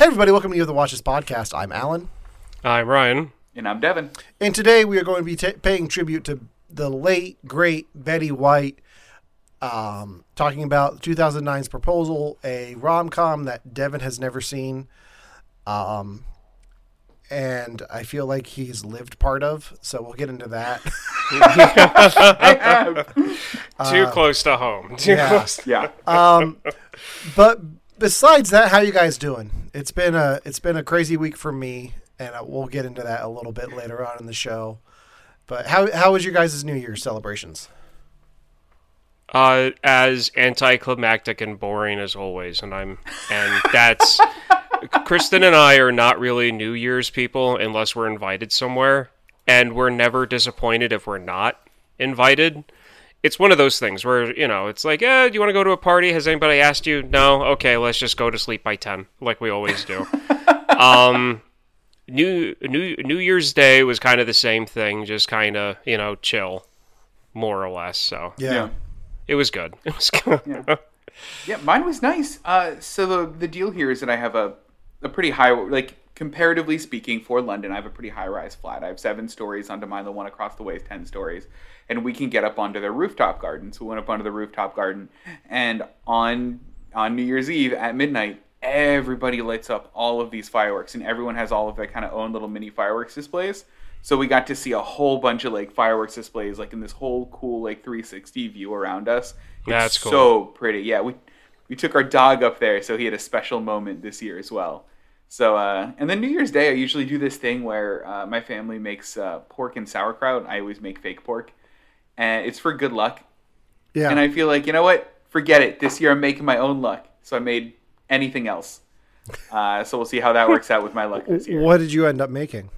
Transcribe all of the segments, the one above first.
Hey, everybody, welcome to You Have to Watch This podcast. I'm Alan. I'm Ryan. And I'm Devon. And today we are going to be ta paying tribute to the late, great Betty White, um, talking about 2009's Proposal, a rom com that Devon has never seen. Um, and I feel like he's lived part of, so we'll get into that. I have. Too close to home. Too Uh, yeah. close. Yeah. um, but besides that, how you guys doing? It's been a it's been a crazy week for me, and uh, we'll get into that a little bit later on in the show. But how how was your guys' New Year's celebrations? Uh, as anticlimactic and boring as always, and I'm and that's Kristen and I are not really New Year's people unless we're invited somewhere, and we're never disappointed if we're not invited. It's one of those things where you know it's like, eh, do you want to go to a party? Has anybody asked you? No. Okay, let's just go to sleep by ten, like we always do. um, New New New Year's Day was kind of the same thing, just kind of you know chill, more or less. So Yeah. it was good. It was good. Yeah. Yeah, mine was nice. Uh, so the the deal here is that I have a a pretty high like comparatively speaking for London, I have a pretty high rise flat. I have seven stories onto mine. The one across the way is ten stories, and we can get up onto their rooftop garden. So we went up onto the rooftop garden, and on on New Year's Eve at midnight, everybody lights up all of these fireworks, and everyone has all of their kind of own little mini fireworks displays. So we got to see a whole bunch of like fireworks displays, like in this whole cool like 360 view around us. It's That's cool. So pretty. Yeah, we we took our dog up there, so he had a special moment this year as well. So uh, and then New Year's Day, I usually do this thing where uh, my family makes uh, pork and sauerkraut. I always make fake pork, and it's for good luck. Yeah, And I feel like you know what? Forget it. This year I'm making my own luck, so I made anything else. Uh, so we'll see how that works out with my luck this year. what did you end up making?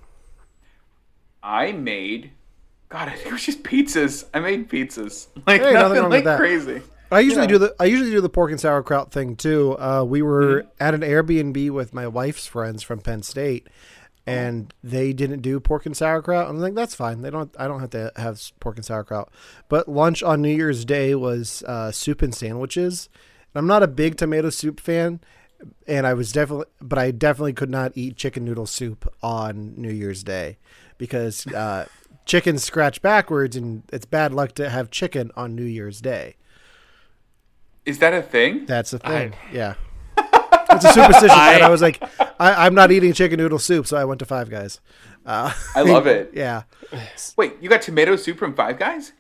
I made, God, I think it was just pizzas. I made pizzas, like Hey, nothing nothing, like crazy. I usually Yeah. do the I usually do the pork and sauerkraut thing too. Uh, we were at an Airbnb with my wife's friends from Penn State, and they didn't do pork and sauerkraut. I'm like, that's fine. They don't. I don't have to have pork and sauerkraut. But lunch on New Year's Day was uh, soup and sandwiches. And I'm not a big tomato soup fan, and I was definitely, but I definitely could not eat chicken noodle soup on New Year's Day because uh, chickens scratch backwards, and it's bad luck to have chicken on New Year's Day. Is that a thing? That's a thing. Yeah. It's a superstition, I- and I was like, I, I'm not eating chicken noodle soup, so I went to Five Guys. Uh, I love it. yeah. Wait, you got tomato soup from Five Guys?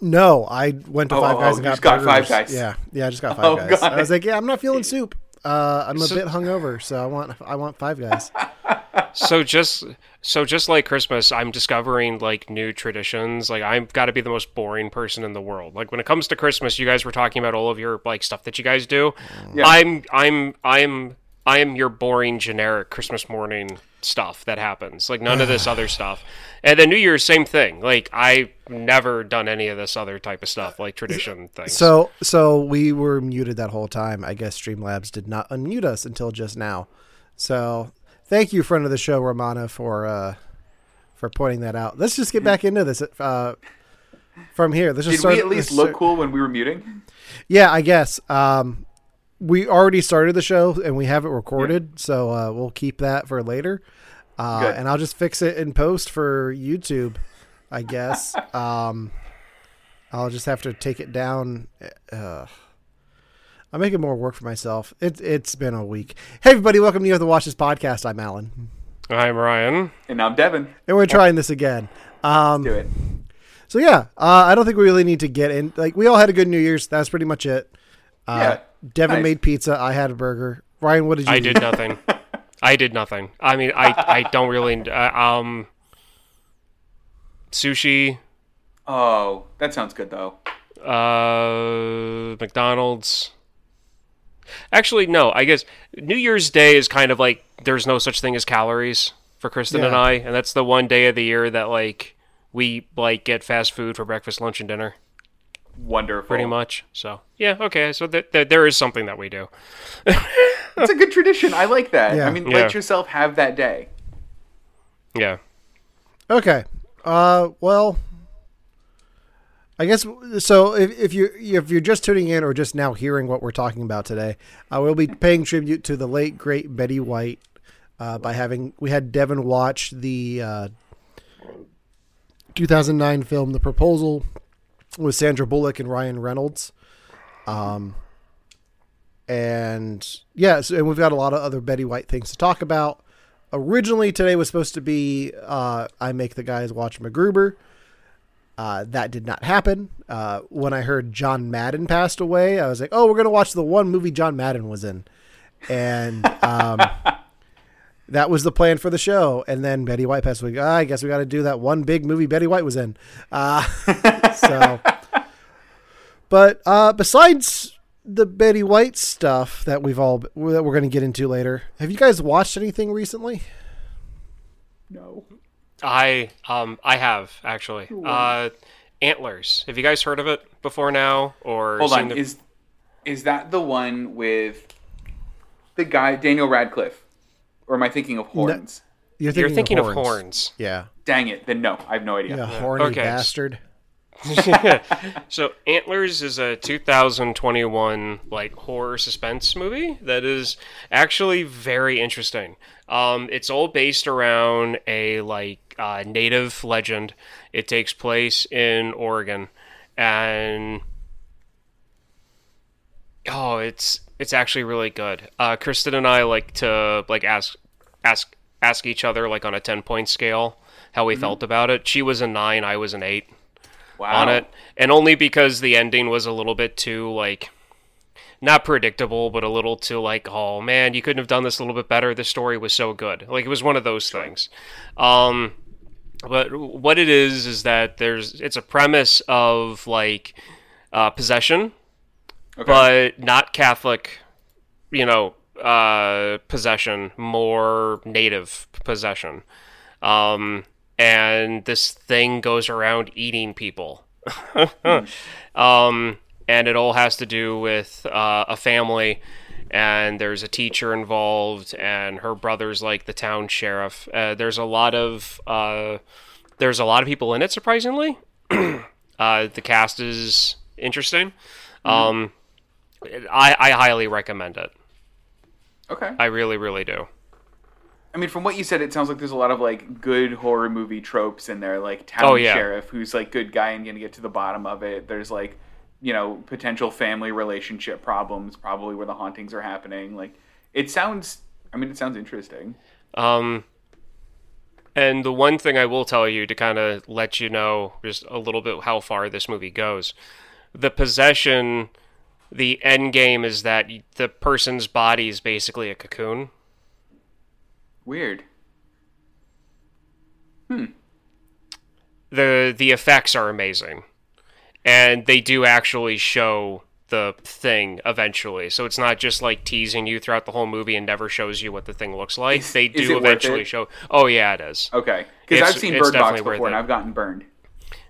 No, I went to Oh, Five oh, Guys oh, and you got just got Five. Guys. Yeah, yeah, I just got Five Oh, Guys. God. I was like, yeah, I'm not feeling soup. Uh, I'm a So- bit hungover, so I want I want Five Guys. so just so just like Christmas, I'm discovering like new traditions. Like I've got to be the most boring person in the world. Like when it comes to Christmas, you guys were talking about all of your like stuff that you guys do. Yeah. I'm I'm I'm I am your boring generic Christmas morning stuff that happens. Like none of this other stuff. And then New Year's, same thing. Like I've never done any of this other type of stuff, like tradition things. So so we were muted that whole time. I guess Streamlabs did not unmute us until just now. So thank you, friend of the show, Romana, for uh, for pointing that out. Let's just get back into this uh, from here. Let's just Did start. we at least let's look start- cool when we were muting? Yeah, I guess. Um, we already started the show and we have it recorded, so uh, we'll keep that for later. Uh, and I'll just fix it in post for YouTube, I guess. um, I'll just have to take it down. Uh, I'm making more work for myself. It, it's been a week. Hey, everybody, welcome to You Have to Watch This podcast. I'm Alan, I'm Ryan. And I'm Devon. and we're trying this again. Um, Do it. So yeah, uh, I don't think we really need to get in. Like we all had a good New Year's. That's pretty much it. Uh, Yeah, Devon nice. made pizza. I had a burger. Ryan, what did you? Do? I eat? did nothing. I did nothing. I mean, I I don't really uh, um sushi, Oh, that sounds good though. uh McDonald's. Actually, no. I guess New Year's Day is kind of like there's no such thing as calories for Kristen and I, and that's the one day of the year that like we like get fast food for breakfast, lunch, and dinner, Wonderful. pretty much. So yeah, okay. So th- th- there is something that we do. It's a good tradition. I like that. Yeah. I mean, Yeah. let yourself have that day. Yeah. Okay. Uh, well, I guess so. If, if you if you're just tuning in or just now hearing what we're talking about today, we'll be paying tribute to the late great Betty White uh, by having we had Devon watch the uh, 2009 film The Proposal with Sandra Bullock and Ryan Reynolds. Um, and yeah, so, and we've got a lot of other Betty White things to talk about. Originally, today was supposed to be uh, I make the guys watch MacGruber. Uh, that did not happen. Uh, when I heard John Madden passed away, I was like, "Oh, we're gonna watch the one movie John Madden was in," and um, that was the plan for the show. And then Betty White passed away. Ah, I guess we got to do that one big movie Betty White was in. Uh, so, but uh, besides the Betty White stuff that we've all that we're going to get into later, have you guys watched anything recently? No. I um I have actually. Uh, Antlers. Have you guys heard of it before now? Or Hold on. the- Is is that the one with the guy Daniel Radcliffe, or am I thinking of Horns? You're You're thinking of horns. horns. Yeah. Dang it! Then no, I have no idea. Yeah, horny Okay. bastard. So Antlers is a 2021 like horror suspense movie that is actually very interesting. Um, it's all based around a like uh, native legend. It takes place in Oregon, and oh, it's it's actually really good. Uh, Kristen and I like to like ask ask ask each other like on a 10 point scale how we felt about it. She was a nine, I was an eight Wow. on it, and only because the ending was a little bit too like not predictable, but a little too like, oh man, you couldn't have done this a little bit better. The story was so good. Like it was one of those things. Um, but what it is is that there's it's a premise of like uh, possession, Okay. but not Catholic, you know, uh, possession, more native possession. Um, and this thing goes around eating people. um, and it all has to do with uh, a family, and there's a teacher involved, and her brother's like the town sheriff. Uh, there's a lot of uh, there's a lot of people in it, surprisingly. uh, the cast is interesting. Um, I, I highly recommend it. okay. I really, really do. I mean, from what you said, it sounds like there's a lot of like good horror movie tropes in there, like town Oh, yeah. sheriff who's like good guy and gonna get to the bottom of it. There's like, you know, potential family relationship problems, probably where the hauntings are happening. Like, it sounds. I mean, it sounds interesting. Um, and the one thing I will tell you to kind of let you know just a little bit how far this movie goes, the possession, the end game is that the person's body is basically a cocoon. Weird. Hmm. the The effects are amazing, and they do actually show the thing eventually. So it's not just like teasing you throughout the whole movie and never shows you what the thing looks like. Is- they do eventually show. Oh yeah, it is. Okay, because I've seen Bird Box before and. I've gotten burned.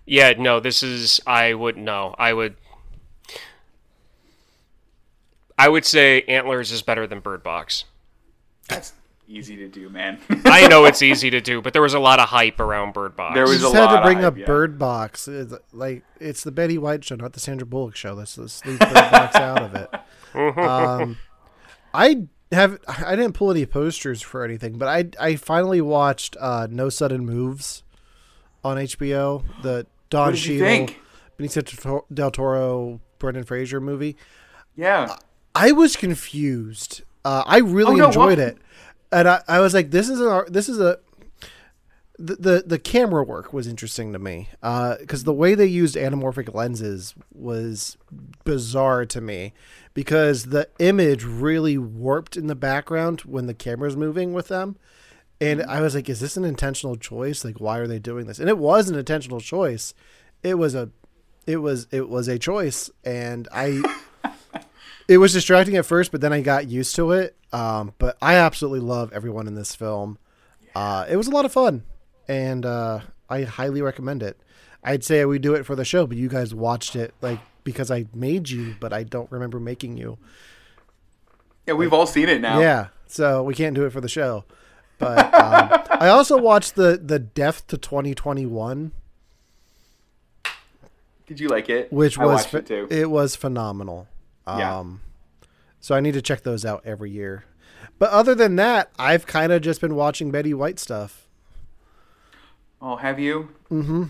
Yeah, no, this is I would no, I would I would say Antlers is better than Bird Box. That's easy to do, man. I know it's easy to do, but there was a lot of hype around Bird Box. There We was just a had lot to bring hype, up yeah. Bird Box. It's like it's the Betty White show, not the Sandra Bullock show. Let's, let's leave Bird Box out of it. Um, I have I didn't pull any posters for anything, but I I finally watched uh, No Sudden Moves on HBO. The Don What did Cheadle. Benicio del Toro, Brendan Fraser movie. yeah. I was confused. Uh, I really Oh, no, enjoyed what? it, and I, I was like, "This is a this is a." The, the the camera work was interesting to me because the way they used anamorphic lenses was bizarre to me because the image really warped in the background when the camera's moving with them and I was like is this an intentional choice like why are they doing this and it was an intentional choice it was a it was it was a choice and I it was distracting at first, but then I got used to it. Um, but I absolutely love everyone in this film. Uh, it was a lot of fun, and uh, I highly recommend it. I'd say we do it for the show, but you guys watched it like because I made you, but I don't remember making you. Yeah, we've all seen it now. Yeah, so we can't do it for the show. But um, I also watched the the Death to 2021. Did you like it? which I was watched it too. it was phenomenal. Yeah. Um, so I need to check those out every year. But other than that, I've kind of just been watching Betty White stuff. oh, have you? Mm-hmm.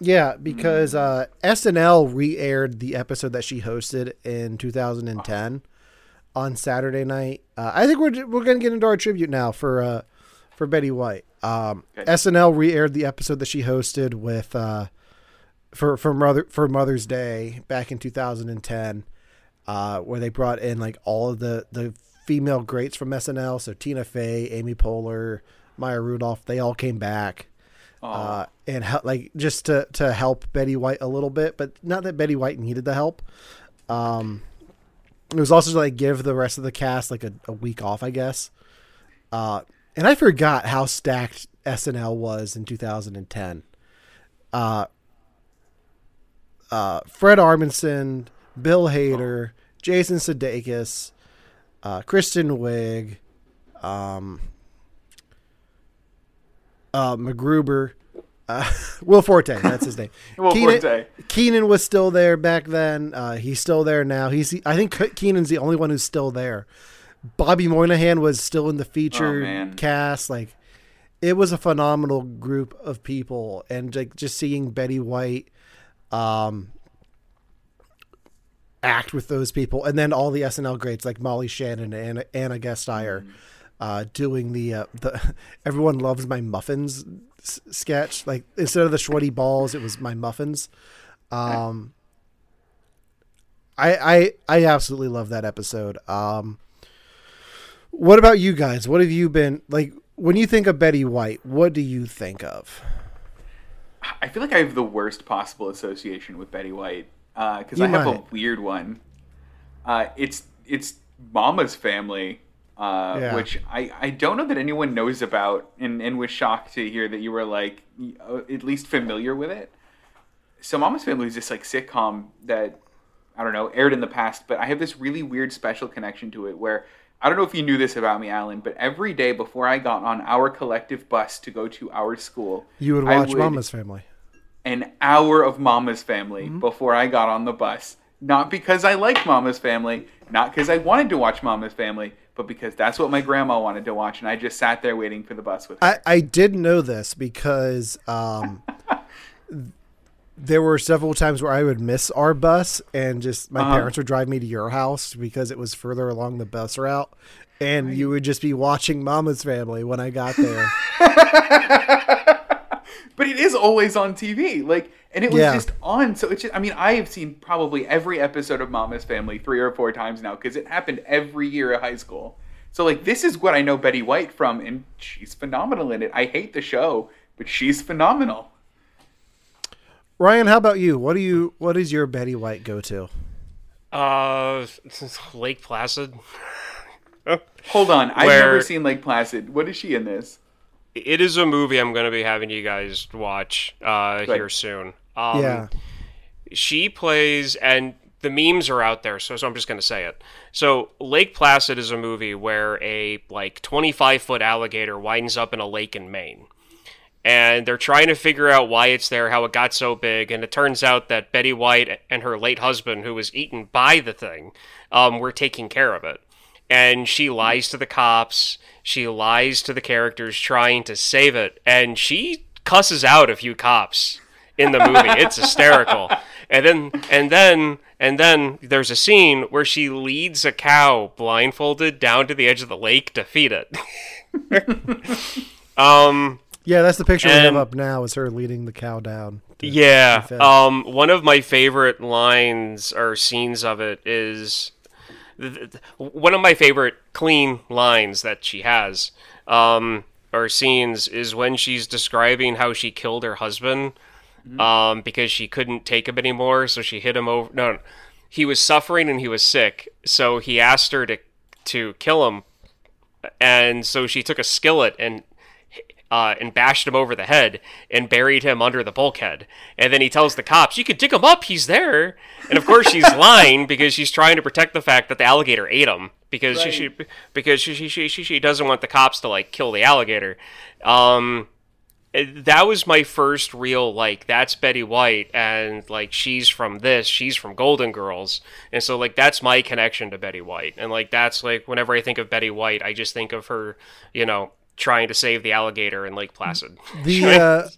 Yeah, because uh, SNL re-aired the episode that she hosted in 2010 on Saturday night. Uh, I think we're we're gonna get into our tribute now for uh, for Betty White. Um. SNL re-aired the episode that she hosted with uh, for for Mother for Mother's Day back in 2010, uh, where they brought in like all of the the female greats from SNL. So Tina Fey, Amy Poehler, Maya Rudolph, they all came back uh, and hel- like just to to help Betty White a little bit, but not that Betty White needed the help. Um, it was also to like give the rest of the cast like a, a week off, I guess. Uh, and I forgot how stacked SNL was in 2010. Uh, uh, Fred Armisen, Bill Hader, Jason Sudeikis, uh, Kristen Wiig, um, uh, MacGruber, uh, Will Forte, that's his name. Will Keenan, Forte. Keenan was still there back then. Uh, he's still there now. He's I think Ke- Keenan's the only one who's still there. Bobby Moynihan was still in the featured Oh, cast. Like it was a phenomenal group of people, and like just seeing Betty White, um, act with those people, and then all the SNL greats like Molly Shannon and Ana, Ana Gasteyer, uh, doing the uh, the everyone loves my muffins s- sketch. Like instead of the sweaty balls, it was my muffins. Um, I I I absolutely love that episode. Um, what about you guys? What have you been like when you think of Betty White? What do you think of? I feel like I have the worst possible association with Betty White because You I have a weird one. Uh, it's it's Mama's Family, uh, Yeah. which I, I don't know that anyone knows about, and, and was shocked to hear that you were like uh, at least familiar with it. So Mama's Family is this like sitcom that I don't know aired in the past, but I have this really weird special connection to it where. I don't know if you knew this about me, Alan, but every day before I got on our collective bus to go to our school, You would watch Mama's Family. An hour of Mama's Family Mm-hmm. before I got on the bus. Not because I liked Mama's Family, not because I wanted to watch Mama's Family, but because that's what my grandma wanted to watch, and I just sat there waiting for the bus with her. I, I did know this because um, there were several times where I would miss our bus and just my Uh-huh. parents would drive me to your house because it was further along the bus route. And you would just be watching Mama's Family when I got there. but it is always on TV, like, and it was Yeah. just on. So it's just, I mean, I have seen probably every episode of Mama's Family three or four times now because it happened every year at high school. So like, this is what I know Betty White from, and she's phenomenal in it. I hate the show, but she's phenomenal. Ryan, how about you? What do you? What is your Betty White go to? Uh, Lake Placid. Hold on, I've Where- never seen Lake Placid. What is she in this? It is a movie I'm going to be having you guys watch uh, here soon. Um, yeah, she plays and the memes are out there so, so i'm just going to say it. So lake placid is a movie where a like 25 foot alligator winds up in a lake in maine. And they're trying to figure out why it's there how it got so big and it turns out that betty white and her late husband who was eaten by the thing um, were taking care of it and she lies to the cops she lies to the characters trying to save it and she cusses out a few cops in the movie. It's hysterical. And then and then and then there's a scene where she leads a cow blindfolded down to the edge of the lake to feed it. um yeah. That's the picture we have up now. Is her leading the cow down? yeah. Um one of my favorite lines or scenes of it is th- th- one of my favorite clean lines that she has um or scenes is when she's describing how she killed her husband um because she couldn't take him anymore so she hit him over no, no he was suffering and he was sick so he asked her to to kill him and so she took a skillet and uh, and bashed him over the head and buried him under the bulkhead. And then he tells the cops, "You can dig him up. He's there." And of course, she's lying because she's trying to protect the fact that the alligator ate him because she, she because she, she she she she doesn't want the cops to like kill the alligator. Um, that was my first real like that's Betty White and like she's from this, she's from Golden Girls. And so like that's my connection to Betty White. And like that's like whenever I think of Betty White, I just think of her, you know, trying to save the alligator in Lake Placid. The uh,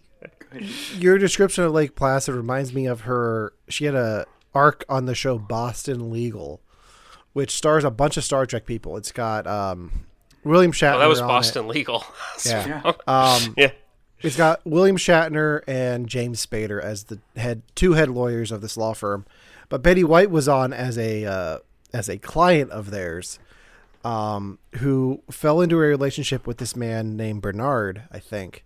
your description of Lake Placid reminds me of her. She had a arc on the show Boston Legal, which stars a bunch of Star Trek people. It's got um, William Shatner. Oh, that was on it. Boston Legal. Yeah. Yeah. Um, yeah. it's got William Shatner and James Spader as the head two head lawyers of this law firm, but Betty White was on as a uh, as a client of theirs, um, who fell into a relationship with this man named Bernard. I think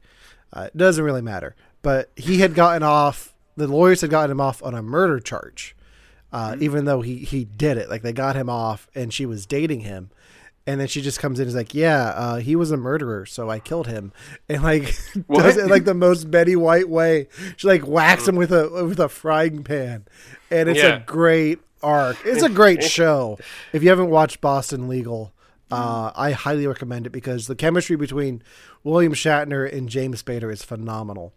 uh, it doesn't really matter, but he had gotten off. The lawyers had gotten him off on a murder charge, uh, even though he he did it. Like they got him off, and she was dating him. And then she just comes in and is like, "Yeah, uh, he was a murderer, so I killed him." And like does it like the most Betty White way. She like whacks him with a with a frying pan, and it's Yeah. a great arc. It's a great show. If you haven't watched Boston Legal, uh, I highly recommend it because the chemistry between William Shatner and James Spader is phenomenal.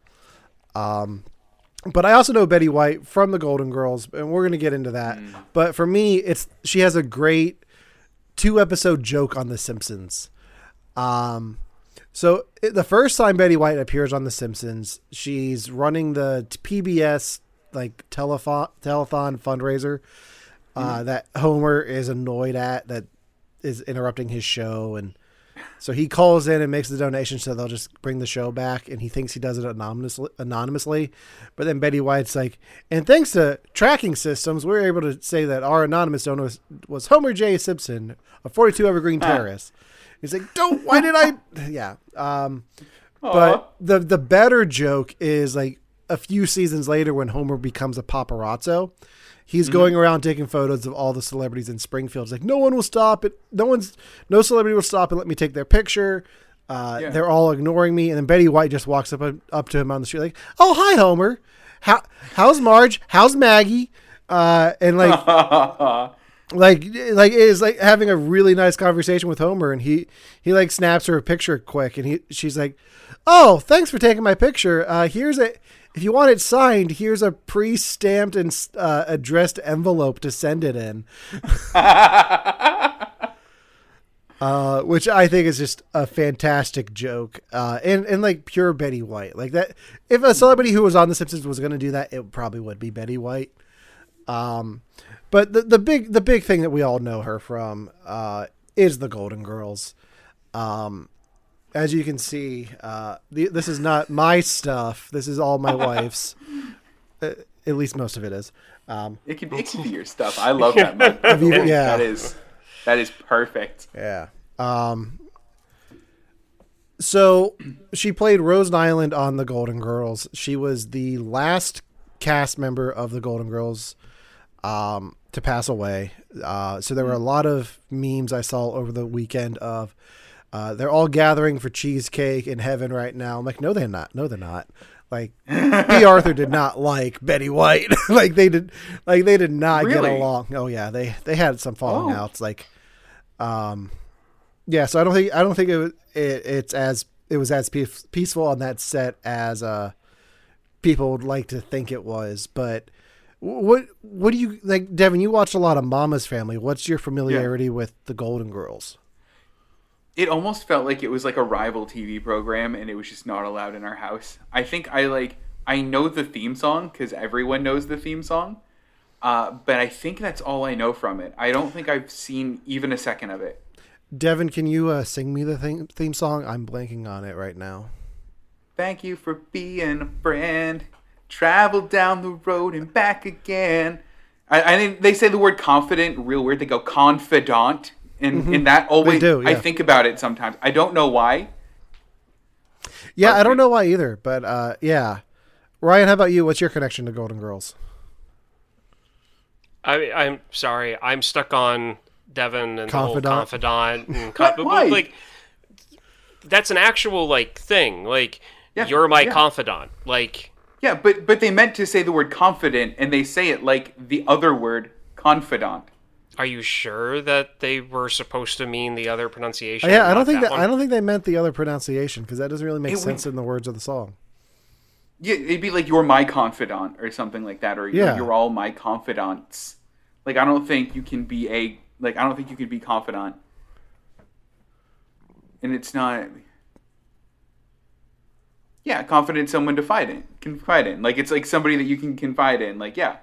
Um, but I also know Betty White from the Golden Girls, and we're going to get into that. But for me, it's she has a great two episode joke on The Simpsons. Um, so it- the first time Betty White appears on The Simpsons, she's running the PBS like telethon telethon fundraiser uh, that Homer is annoyed at that is interrupting his show, and so he calls in and makes the donation so they'll just bring the show back, and he thinks he does it anonymously. Anonymously, but then Betty White's like, and thanks to tracking systems, we're able to say that our anonymous donor was, was Homer J. Simpson of 42 Evergreen Terrace. He's like, don't. Why did I? Yeah. Um, but the the better joke is like a few seasons later when Homer becomes a paparazzo. He's going around taking photos of all the celebrities in Springfield. It's like no one will stop it. No one's no celebrity will stop and let me take their picture. Uh, Yeah. They're all ignoring me, and then Betty White just walks up up to him on the street like, "Oh, hi, Homer. How how's Marge? How's Maggie?" Uh, and like like like is like having a really nice conversation with Homer and he he like snaps her a picture quick and he she's like oh thanks for taking my picture. Uh here's a if you want it signed here's a pre-stamped and uh, addressed envelope to send it in. Uh which I think is just a fantastic joke. Uh and and like pure Betty White. Like that if a celebrity who was on the Simpsons was going to do that it probably would be Betty White. Um, but the the big the big thing that we all know her from uh, is the Golden Girls. Um, as you can see, uh, the, this is not my stuff. This is all my wife's. Uh, at least most of it is. Um, It can, it can be your stuff. I love that. Mike. you- yeah. That is that is perfect. Yeah. Um, so she played Rose Nylund on The Golden Girls. She was the last cast member of The Golden Girls um, to pass away. Uh, so there were a lot of memes I saw over the weekend of uh, they're all gathering for cheesecake in heaven right now. I'm like, no, they're not. No, they're not. Like, B. Arthur did not like Betty White. like they did, like they did not get along. Oh yeah, they they had some falling Oh. outs. Like, um, yeah. So I don't think I don't think it, was, it it's as it was as peace, peaceful on that set as uh people would like to think it was. But what what do you like, Devon? You watched a lot of Mama's Family. What's your familiarity with the Golden Girls? It almost felt like it was like a rival TV program, and it was just not allowed in our house. I think I like I know the theme song because everyone knows the theme song, uh, but I think that's all I know from it. I don't think I've seen even a second of it. Devon, can you uh, sing me the theme theme song? I'm blanking on it right now. Thank you for being a friend. Travel down the road and back again. I, I think they say the word confident real weird. They go confidant, and, and that always do, I think about it sometimes. I don't know why. Yeah, I don't know why either, but uh, yeah. Ryan, how about you? What's your connection to Golden Girls? I, I'm sorry. I'm stuck on Devon and Confidant? the whole confidant. And con- but, Why? like, that's an actual like thing. Like, Yeah, you're my yeah. confidant. Like, Yeah, but but they meant to say the word confident, and they say it like the other word confidant. Are you sure that they were supposed to mean the other pronunciation? yeah, I don't think that, one? I don't think they meant the other pronunciation because that doesn't really make It sense would- in the words of the song. Yeah, it'd be like you're my confidant or something like that, or Yeah. you're all my confidants. Like I don't think you can be a like I don't think you can be confidant. And it's not. Yeah, confident someone to fight in, confide in. Like it's like somebody that you can confide in. Like yeah,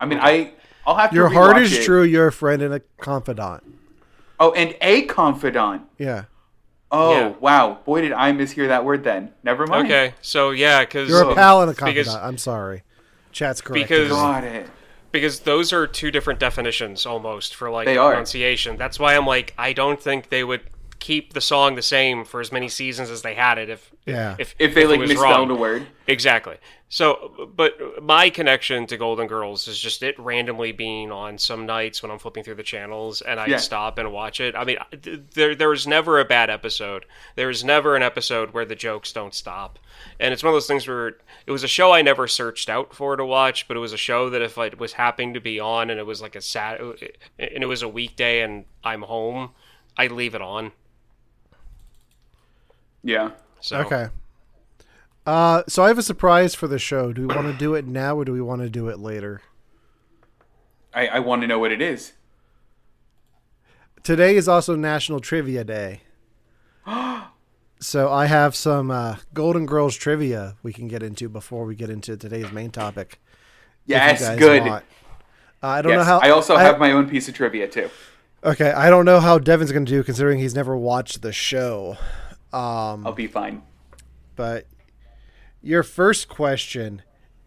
I mean I I'll have to. Your heart is it. true. You're a friend and a confidant. Oh, and a confidant. Yeah, Oh Yeah. wow, boy did I mishear that word then. Never mind. Okay, so yeah, because you're a pal and a confidant. because I'm sorry. Chat's correct. Because- Got it. because those are two different definitions almost for like They are. pronunciation. That's why I'm like, I don't think they would keep the song the same for as many seasons as they had it if Yeah. if If they it like was misspelled wrong. a word. Exactly. So, but my connection to Golden Girls is just it randomly being on some nights when I'm flipping through the channels and I Yeah. stop and watch it. I mean, there there was never a bad episode. There was never an episode where the jokes don't stop. And it's one of those things where it was a show I never searched out for to watch, but it was a show that if it was happening to be on and it was like a sat and it was a weekday and I'm home, I'd leave it on. Yeah. So Okay. Uh, so I have a surprise for the show. Do we want to do it now or do we want to do it later? I, I want to know what it is. Today is also National Trivia Day. so I have some uh, Golden Girls trivia we can get into before we get into today's main topic. Yes, good. Uh, I don't Yes, know how. I also have my own piece of trivia too. Okay, I don't know how Devon's going to do considering he's never watched the show. Um, I'll be fine. but your first question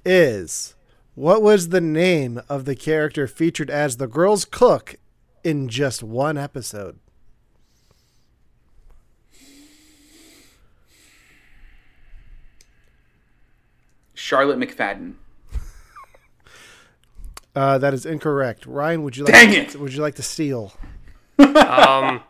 is what was the name of the character featured as the girl's cook in just one episode? Charlotte McFadden. Uh, that is incorrect. Ryan, would you like Dang to, it! would you like to steal? Um,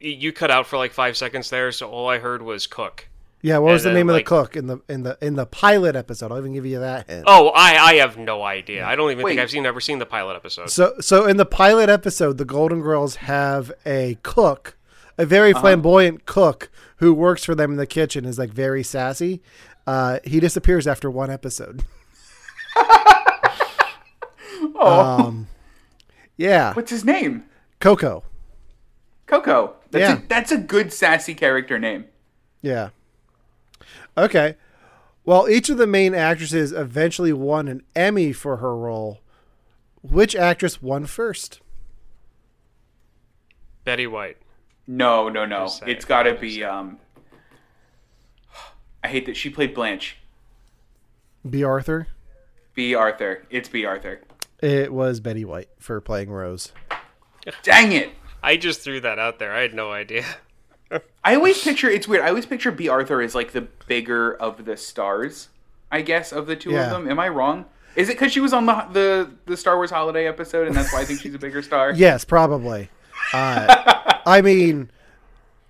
you cut out for like five seconds there, so all I heard was cook. Yeah, what was And the then, name of like- the cook in the in the in the pilot episode? I'll even give you that hint. Oh, I I have no idea. I don't even Wait. think I've seen ever seen the pilot episode. So so in the pilot episode, the Golden Girls have a cook, a very Uh-huh. flamboyant cook who works for them in the kitchen, is like very sassy. Uh, he disappears after one episode. Oh, Um, yeah, what's his name? Coco. Coco. That's Yeah. a, that's a good sassy character name. Yeah. Okay. Well, each of the main actresses eventually won an Emmy for her role. Which actress won first? Betty White. No, no, no. It's got to be. Um, I hate that she played Blanche. Bea Arthur. Bea Arthur. It's Bea Arthur. It was Betty White for playing Rose. Dang it! I just threw that out there. I had no idea. I always picture it's weird. I always picture Bea Arthur as like the bigger of the stars. I guess of the two Yeah. of them. Am I wrong? Is it because she was on the, the the Star Wars Holiday episode, and that's why I think she's a bigger star? Yes, probably. Uh, I mean,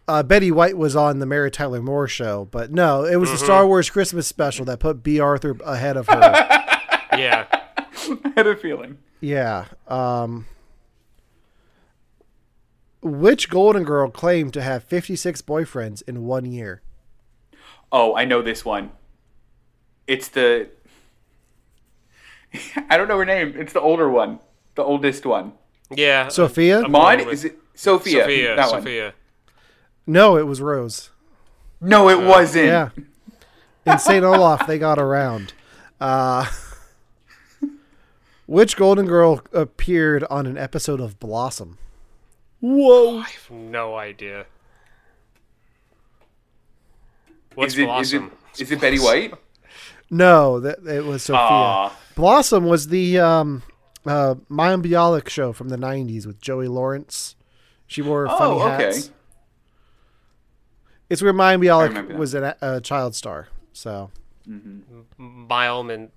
uh, Betty White was on the Mary Tyler Moore show, but no, it was the Star Wars Christmas special that put Bea Arthur ahead of her. Yeah. I had a feeling. yeah. Um, which Golden Girl claimed to have 56 boyfriends in one year? Oh, I know this one. It's the. I don't know her name. It's the older one, the oldest one. Yeah. Sophia? I'm Maud? Is it Sophia? Sophia. that one. Sophia. No, it was Rose. No, it wasn't. Yeah. In St. Olaf, they got around. Uh, which Golden Girl appeared on an episode of Blossom? Whoa. I have no idea. What's Is it Blossom? is it Betty White? No, that it was Sophia. Aw. Blossom was the um, uh, Mayim Bialik show from the '90s with Joey Lawrence. She wore Oh, funny okay. hats. It's where Mayim remember Bialik was a, a child star. So Milem and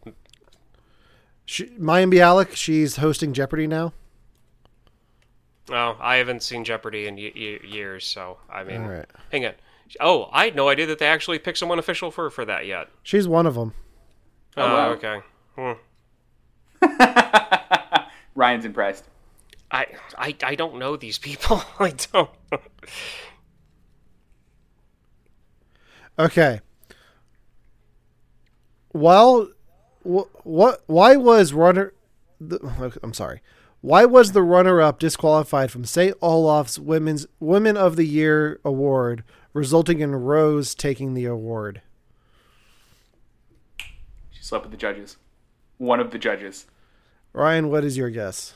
she, Mayim Bialik, she's hosting Jeopardy now. Oh, I haven't seen Jeopardy in y- y- years, so I mean, All right. hang on. Oh, I had no idea that they actually picked someone official for for that yet. She's one of them. Oh, wow. okay. Hmm. Ryan's impressed. I, I, I don't know these people. I don't. Okay. Well, wh- what? Why was runner? The, I'm sorry. Why was the runner-up disqualified from St. Olaf's Women's Women of the Year award, resulting in Rose taking the award? She slept with the judges. One of the judges. Ryan, what is your guess?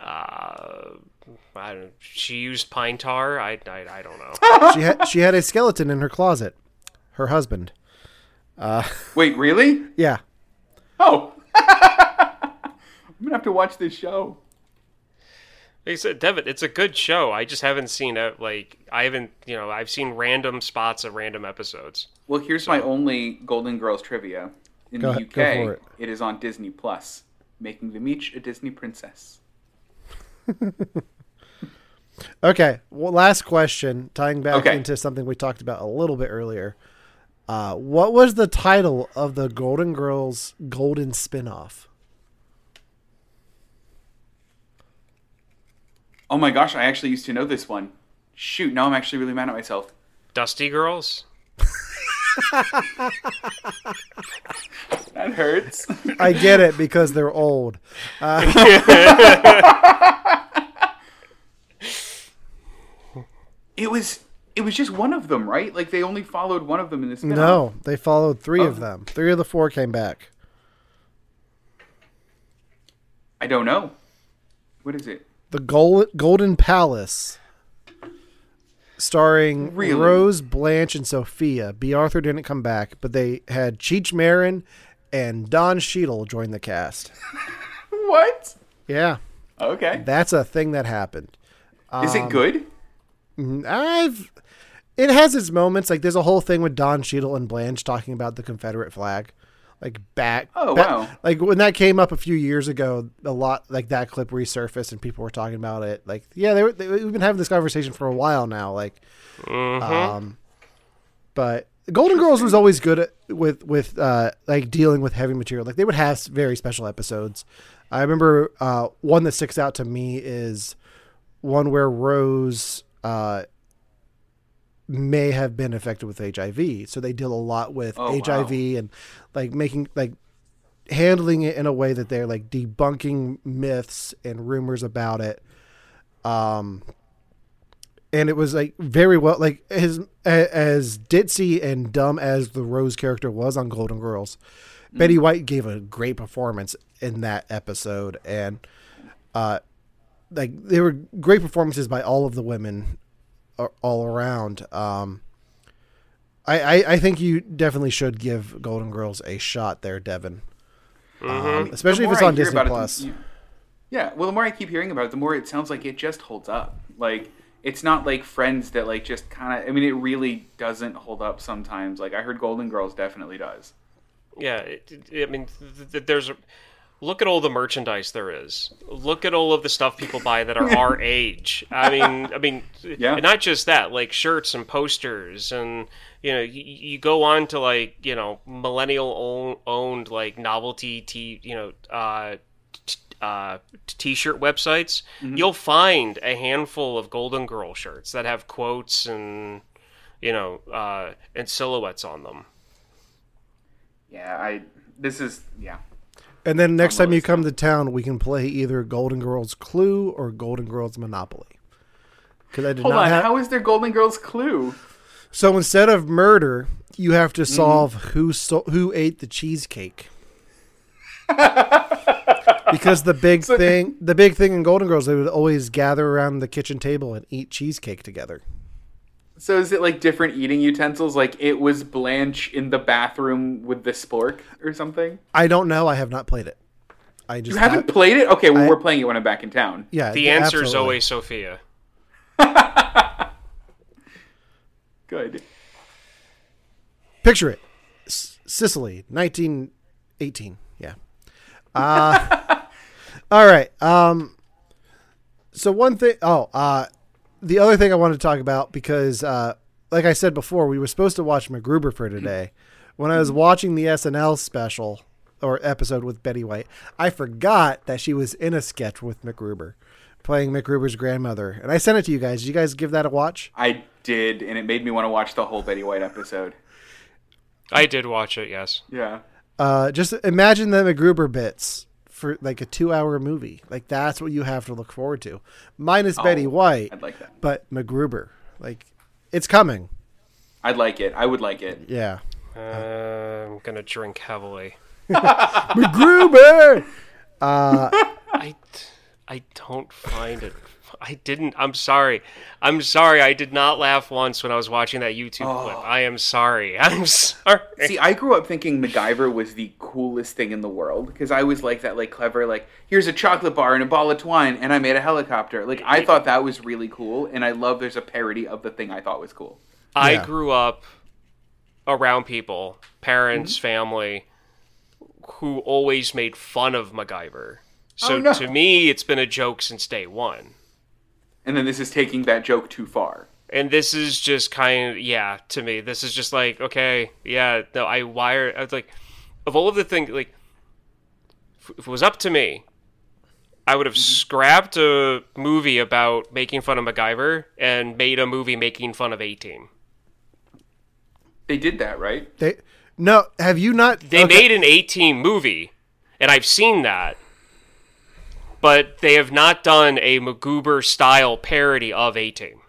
Uh, I don't. She used pine tar. I, I, I don't know. She had she had a skeleton in her closet. Her husband. Wait, really? Yeah. Oh. I'm gonna have to watch this show. Like I said, Devon, it's a good show. I just haven't seen it. Like I haven't, you know, I've seen random spots of random episodes. Well, here's my only Golden Girls trivia. In Go the ahead- UK, go it. it is on Disney Plus, making the Meech a Disney princess. Okay. Well, last question, tying back Okay. into something we talked about a little bit earlier. Uh, what was the title of the Golden Girls Golden spinoff? Oh my gosh, I actually used to know this one. Shoot, now I'm actually really mad at myself. Dusty Girls. That hurts. I get it because they're old. it was it was just one of them, right? Like they only followed one of them in this. No, they followed three of Oh. them. Three of the four came back. I don't know. What is it? The Gol- Golden Palace, starring Really? Rose, Blanche, and Sophia. Bea Arthur didn't come back, but they had Cheech Marin and Don Cheadle join the cast. What? Yeah, Okay. that's a thing that happened. Is it um, good? I've it has its moments. Like there's a whole thing with Don Cheadle and Blanche talking about the Confederate flag. Like back Oh, back- wow. Like when that came up a few years ago, a lot like that clip resurfaced and people were talking about it. Like yeah, they were they, we've been having this conversation for a while now. Like um but Golden Girls was always good at, with with uh like dealing with heavy material. Like they would have very special episodes. I remember uh one that sticks out to me is one where Rose uh, may have been affected with HIV. So they deal a lot with Oh, HIV and like making like handling it in a way that they're like debunking myths and rumors about it. Um, and it was like very well like as as ditzy and dumb as the Rose character was on Golden Girls. Betty White gave a great performance in that episode, and uh, like they were great performances by all of the women all around. Um, I, I I think you definitely should give Golden Girls a shot there, Devon. Um, especially if it's more I on Disney about it, the- Plus. yeah. yeah, well, the more I keep hearing about it, the more it sounds like it just holds up. Like it's not like Friends that like just kind of. I mean, it really doesn't hold up sometimes. Like I heard Golden Girls definitely does. Yeah, it, it- I mean, th- th- there's a look at all the merchandise there is. Look at all of the stuff people buy that are our age. I mean, I mean, Yeah. not just that, like shirts and posters, and you know, you, you go on to like you know millennial own, owned like novelty t you know uh, t- uh, t-shirt websites. You'll find a handful of Golden Girl shirts that have quotes and you know uh, and silhouettes on them. Yeah, I. This is yeah. And then next time you come to town, we can play either Golden Girls Clue or Golden Girls Monopoly. Because I did Hold not on, have. how is there Golden Girls Clue? so instead of murder, you have to mm. solve who so, who ate the cheesecake. because the big thing, the big thing in Golden Girls, they would always gather around the kitchen table and eat cheesecake together. So is it like different eating utensils? Like it was Blanche in the bathroom with the spork or something? I don't know. I have not played it. I just You haven't ha- played it? Okay, well I- we're playing it when I'm back in town. yeah. The yeah, answer is absolutely. always Sophia. Good. Picture it. S- Sicily, 1918. Yeah. Uh, all right. Um, so one thing, oh, uh, the other thing I wanted to talk about because, uh, like I said before, we were supposed to watch MacGruber for today. When I was watching the SNL special or episode with Betty White, I forgot that she was in a sketch with MacGruber, playing MacGruber's grandmother, and I sent it to you guys. Did you guys give that a watch? I did, and it made me want to watch the whole Betty White episode. I did watch it. Yes. Yeah. Uh, just imagine the MacGruber bits for like a two-hour movie. Like that's what you have to look forward to, minus Betty Oh, White, I'd like that. but MacGruber. Like it's coming. I'd like it. I would like it. Yeah, Uh, I'm gonna drink heavily. MacGruber. Uh, I, I don't find it. I didn't. I'm sorry. I'm sorry. I did not laugh once when I was watching that YouTube oh. clip. I am sorry. I'm sorry. See, I grew up thinking MacGyver was the coolest thing in the world because I was like that, like clever, like here's a chocolate bar and a ball of twine, and I made a helicopter. Like I thought that was really cool, and I love there's a parody of the thing I thought was cool. I Yeah. grew up around people, parents, mm-hmm. family, who always made fun of MacGyver. Oh, so Oh, no. to me, it's been a joke since day one. And then this is taking that joke too far. And this is just kind of yeah to me. This is just like okay, yeah. No, I wire. I was like, of all of the things, like if if it was up to me, I would have mm-hmm. scrapped a movie about making fun of MacGyver and made a movie making fun of A Team. They did that, right? they no. Have you not? They okay. made an A Team movie, and I've seen that. But they have not done a MacGruber style parody of A Team.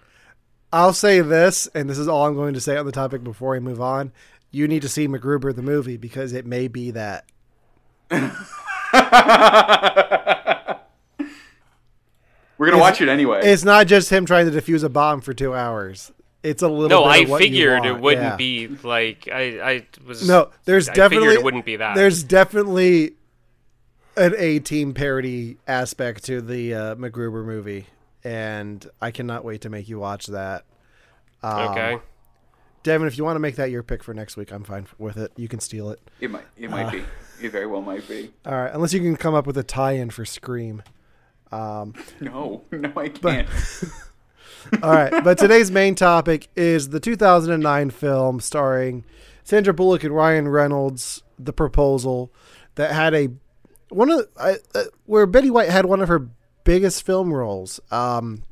I'll say this, and this is all I'm going to say on the topic before we move on. You need to see MacGruber the movie because it may be that. We're gonna watch it anyway. It's not just him trying to defuse a bomb for two hours. It's a little. No, bit I of what you figured it wouldn't yeah. be like I. I was No, there's I definitely figured it wouldn't be that. There's definitely an A team parody aspect to the uh, MacGruber movie, and I cannot wait to make you watch that. Um, okay. Devon, if you want to make that your pick for next week, I'm fine with it. You can steal it. it might. It might Uh. be. It very well might be. All right, unless you can come up with a tie-in for Scream. No, no, I can't. All right, but today's main topic is the 2009 film starring Sandra Bullock and Ryan Reynolds, The Proposal, that had a one of I, uh, where Betty White had one of her biggest film roles. Um,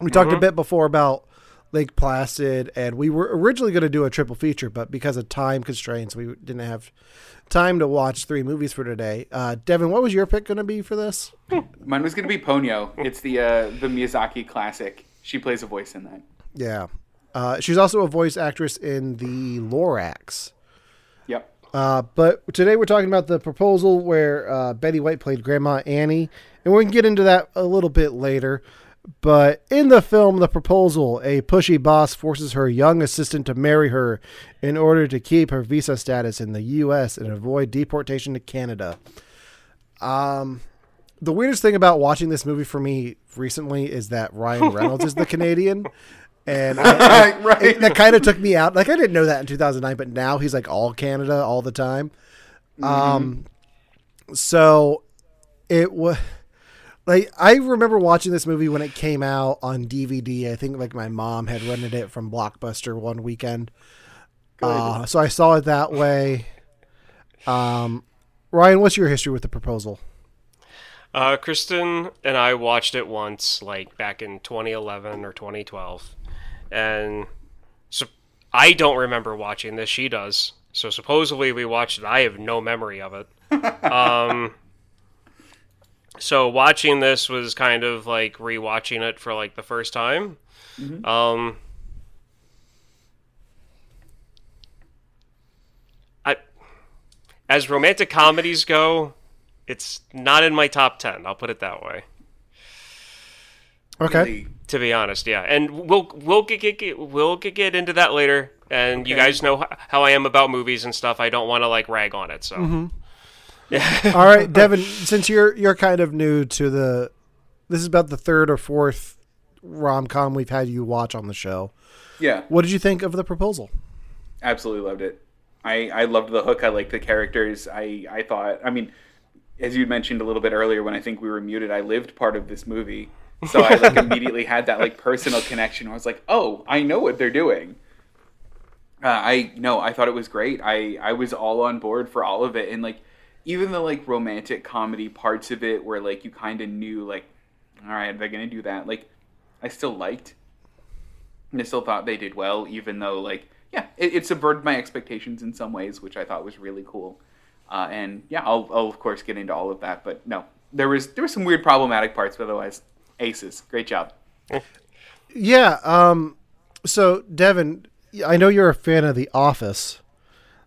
we talked a bit before about Lake Placid, and we were originally going to do a triple feature, but because of time constraints, we didn't have time to watch three movies for today. Uh, Devon, what was your pick going to be for this? Mine was gonna be Ponyo. It's the uh, the Miyazaki classic. She plays a voice in that. Yeah, uh, she's also a voice actress in the Lorax. Uh, but today we're talking about the proposal where uh, Betty White played Grandma Annie, and we can get into that a little bit later. But in the film, The Proposal, a pushy boss forces her young assistant to marry her in order to keep her visa status in the U.S. and avoid deportation to Canada. Um, the weirdest thing about watching this movie for me recently is that Ryan Reynolds is the Canadian. And I, I- Right. it- that kind of took me out. Like I didn't know that in 2009, but now he's like all Canada all the time. Um, so it was like I remember watching this movie when it came out on DVD. I think like my mom had rented it from Blockbuster one weekend. Uh, so I saw it that way. Um, Ryan, what's your history with the proposal? Uh, Kristen and I watched it once, like back in 2011 or 2012, and so I don't remember watching this. She does. So supposedly we watched it. I have no memory of it. um, so watching this was kind of like rewatching it for like the first time. Um, I, as romantic comedies go, it's not in my top 10 i'll put it that way Okay. Really, to be honest yeah and we'll we'll get, get, get we'll get, get into that later and you guys know how i am about movies and stuff i don't want to like rag on it so mm-hmm. All right, Devon. Since you're you're kind of new to the, this is about the third or fourth rom com we've had you watch on the show. Yeah. What did you think of the proposal? absolutely loved it. I, I loved the hook. I liked the characters. I, I thought, I mean, as you mentioned a little bit earlier when I think we were muted, I lived part of this movie. So I like immediately had that like personal connection. Where I was like, oh, I know what they're doing. Uh, I no, I thought it was great. I I was all on board for all of it, and like even the like romantic comedy parts of it, where like you kind of knew like all right, they're gonna do that. Like, I still liked, and I still thought they did well, even though like, yeah, it, it subverted my expectations in some ways, which I thought was really cool. Uh, and yeah, I'll, I'll of course get into all of that, but no, there was there were some weird problematic parts, but otherwise, aces, great job. Yeah. Um. So Devon, I know you're a fan of The Office.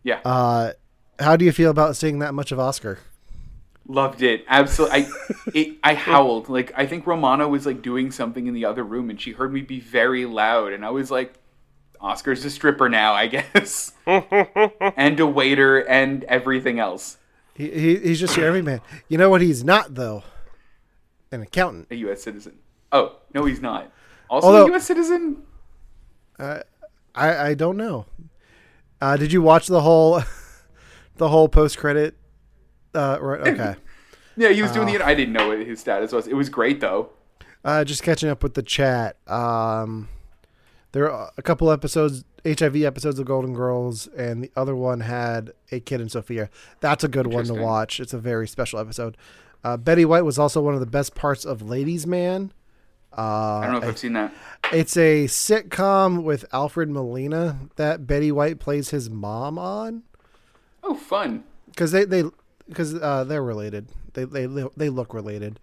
Yeah, Uh, how do you feel about seeing that much of Oscar? loved it absolutely. I it, I howled like I think Romana was like doing something in the other room, and she heard me be very loud, and I was like. Oscar's a stripper now, I guess, and a waiter and everything else. He, he he's just your everyman. You know what he's not though? An accountant. A U.S. citizen. Oh no, he's not. Also Although- a U.S. citizen. I I don't know. Uh, did you watch the whole the whole post credit? Uh, right, okay. Yeah, he was doing the. I didn't know what his status was. It was great though. Uh, just catching up with the chat. Um, there are a couple episodes, HIV episodes of Golden Girls, and the other one had a kid and Sophia. That's a good one to watch. It's a very special episode. Uh, Betty White was also one of the best parts of Ladies Man. Uh, I don't know if I've seen that. It's a sitcom with Alfred Molina that Betty White plays his mom on Oh, fun. because they they because uh, they're related. They they li- they look related.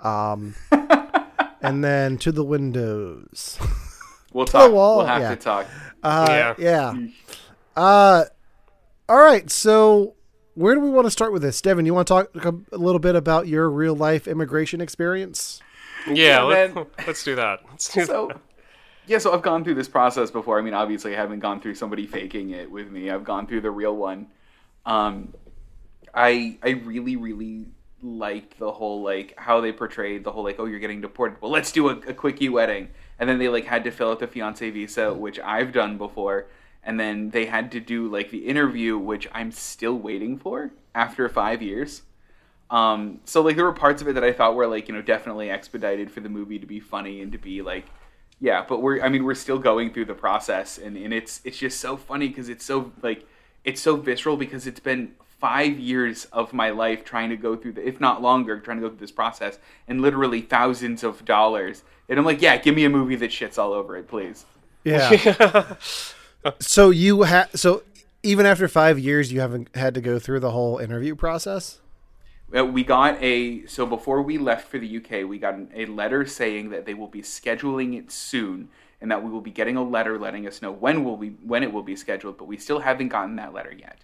Um, and then to the windows. We'll talk. wall, we'll have yeah. to talk. Uh, Yeah. yeah. Uh, all right. So where do we want to start with this, Devon? You want to talk a little bit about your real life immigration experience? Yeah, Yeah, let, man. let's do that. Let's do So, yeah, so I've gone through this process before. I mean, obviously, I haven't gone through somebody faking it with me. I've gone through the real one. Um, I I really really liked the whole like how they portrayed the whole like oh you're getting deported. Well, let's do a, a quickie wedding, and then they like had to fill out the fiance visa, which I've done before, and then they had to do like the interview, which I'm still waiting for after five years. Um, so like there were parts of it that I thought were like you know definitely expedited for the movie to be funny and to be like yeah, but we're I mean we're still going through the process and, and it's it's just so funny because it's so like it's so visceral because it's been five years of my life trying to go through the if not longer trying to go through this process and literally thousands of dollars and I'm like yeah give me a movie that shits all over it please Yeah. so you have so even after five years, you haven't had to go through the whole interview process. Uh, we got a so before we left for the UK, we got an, a letter saying that they will be scheduling it soon, and that we will be getting a letter letting us know when will we when it will be scheduled. But we still haven't gotten that letter yet.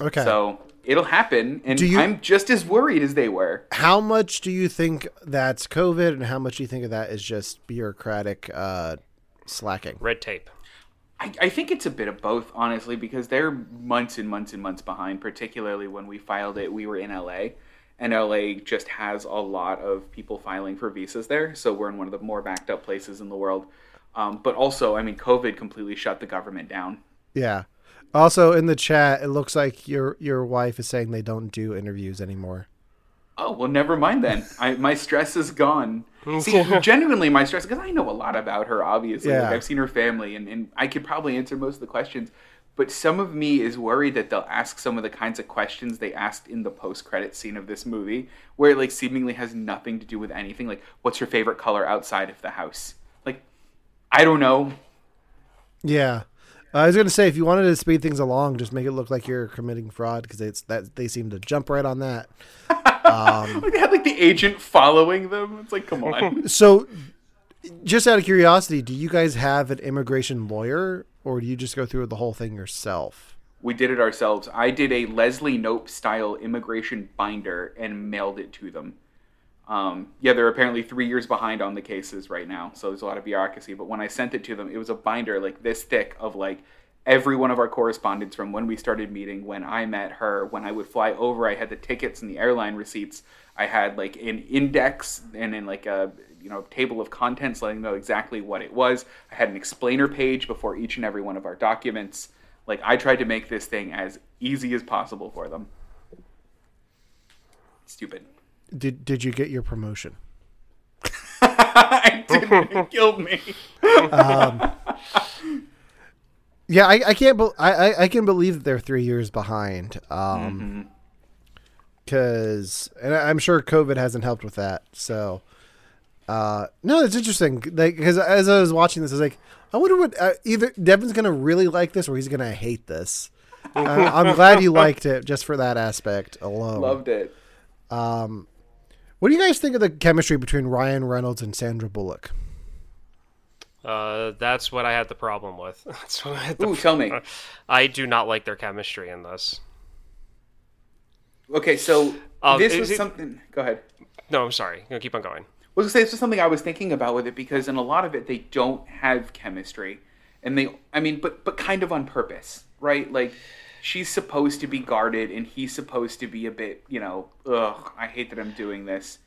Okay. So it'll happen, and you- I'm just as worried as they were. how much do you think that's COVID, and how much do you think of that is just bureaucratic uh, slacking? red tape. I, I think it's a bit of both, honestly, because they're months and months and months behind. Particularly when we filed it, we were in LA, and LA just has a lot of people filing for visas there. So we're in one of the more backed up places in the world. Um, but also, I mean, COVID completely shut the government down. Yeah. Also, in the chat, it looks like your your wife is saying they don't do interviews anymore. Oh well, never mind then. I, my stress is gone. See, genuinely, my stress because I know a lot about her. Obviously, like I've seen her family, and, and I could probably answer most of the questions. But some of me is worried that they'll ask some of the kinds of questions they asked in the post-credit scene of this movie, where it like seemingly has nothing to do with anything. Like, what's your favorite color outside of the house? Like, I don't know. Yeah. I was gonna say if you wanted to speed things along, just make it look like you're committing fraud because it's that they seem to jump right on that. Like they had like the agent following them. It's like, come on. So, just out of curiosity, do you guys have an immigration lawyer, or do you just go through the whole thing yourself? We did it ourselves. I did a Leslie Knope style immigration binder and mailed it to them. Um, yeah, they're apparently three years behind on the cases right now, so there's a lot of bureaucracy. But when I sent it to them, it was a binder like this thick of like every one of our correspondence from when we started meeting, when I met her, when I would fly over. I had the tickets and the airline receipts. I had like an index and then like a you know table of contents letting them know exactly what it was. I had an explainer page before each and every one of our documents. Like I tried to make this thing as easy as possible for them. Stupid. Did Did you get your promotion? I didn't. It killed me. Um, Yeah, I, I can't. Be, I, I I can believe that they're three years behind. Um, because and I- I'm sure COVID hasn't helped with that. So, Uh, no, it's interesting Like, because as I was watching this, I was like, I wonder what uh, either Devon's gonna really like this or he's gonna hate this. uh, I'm glad you liked it just for that aspect alone. Loved it. What do you guys think of the chemistry between Ryan Reynolds and Sandra Bullock? Uh, that's what I had the problem with. That's what I had the Ooh, tell me. I do not like their chemistry in this. Okay, so Uh, this is was it- something. Go ahead. No, I'm sorry. I'm gonna keep on going. I was gonna say this was something I was thinking about with it because in a lot of it they don't have chemistry, and they, I mean, but but kind of on purpose, right? Like she's supposed to be guarded, and he's supposed to be a bit, you know, ugh, I hate that I'm doing this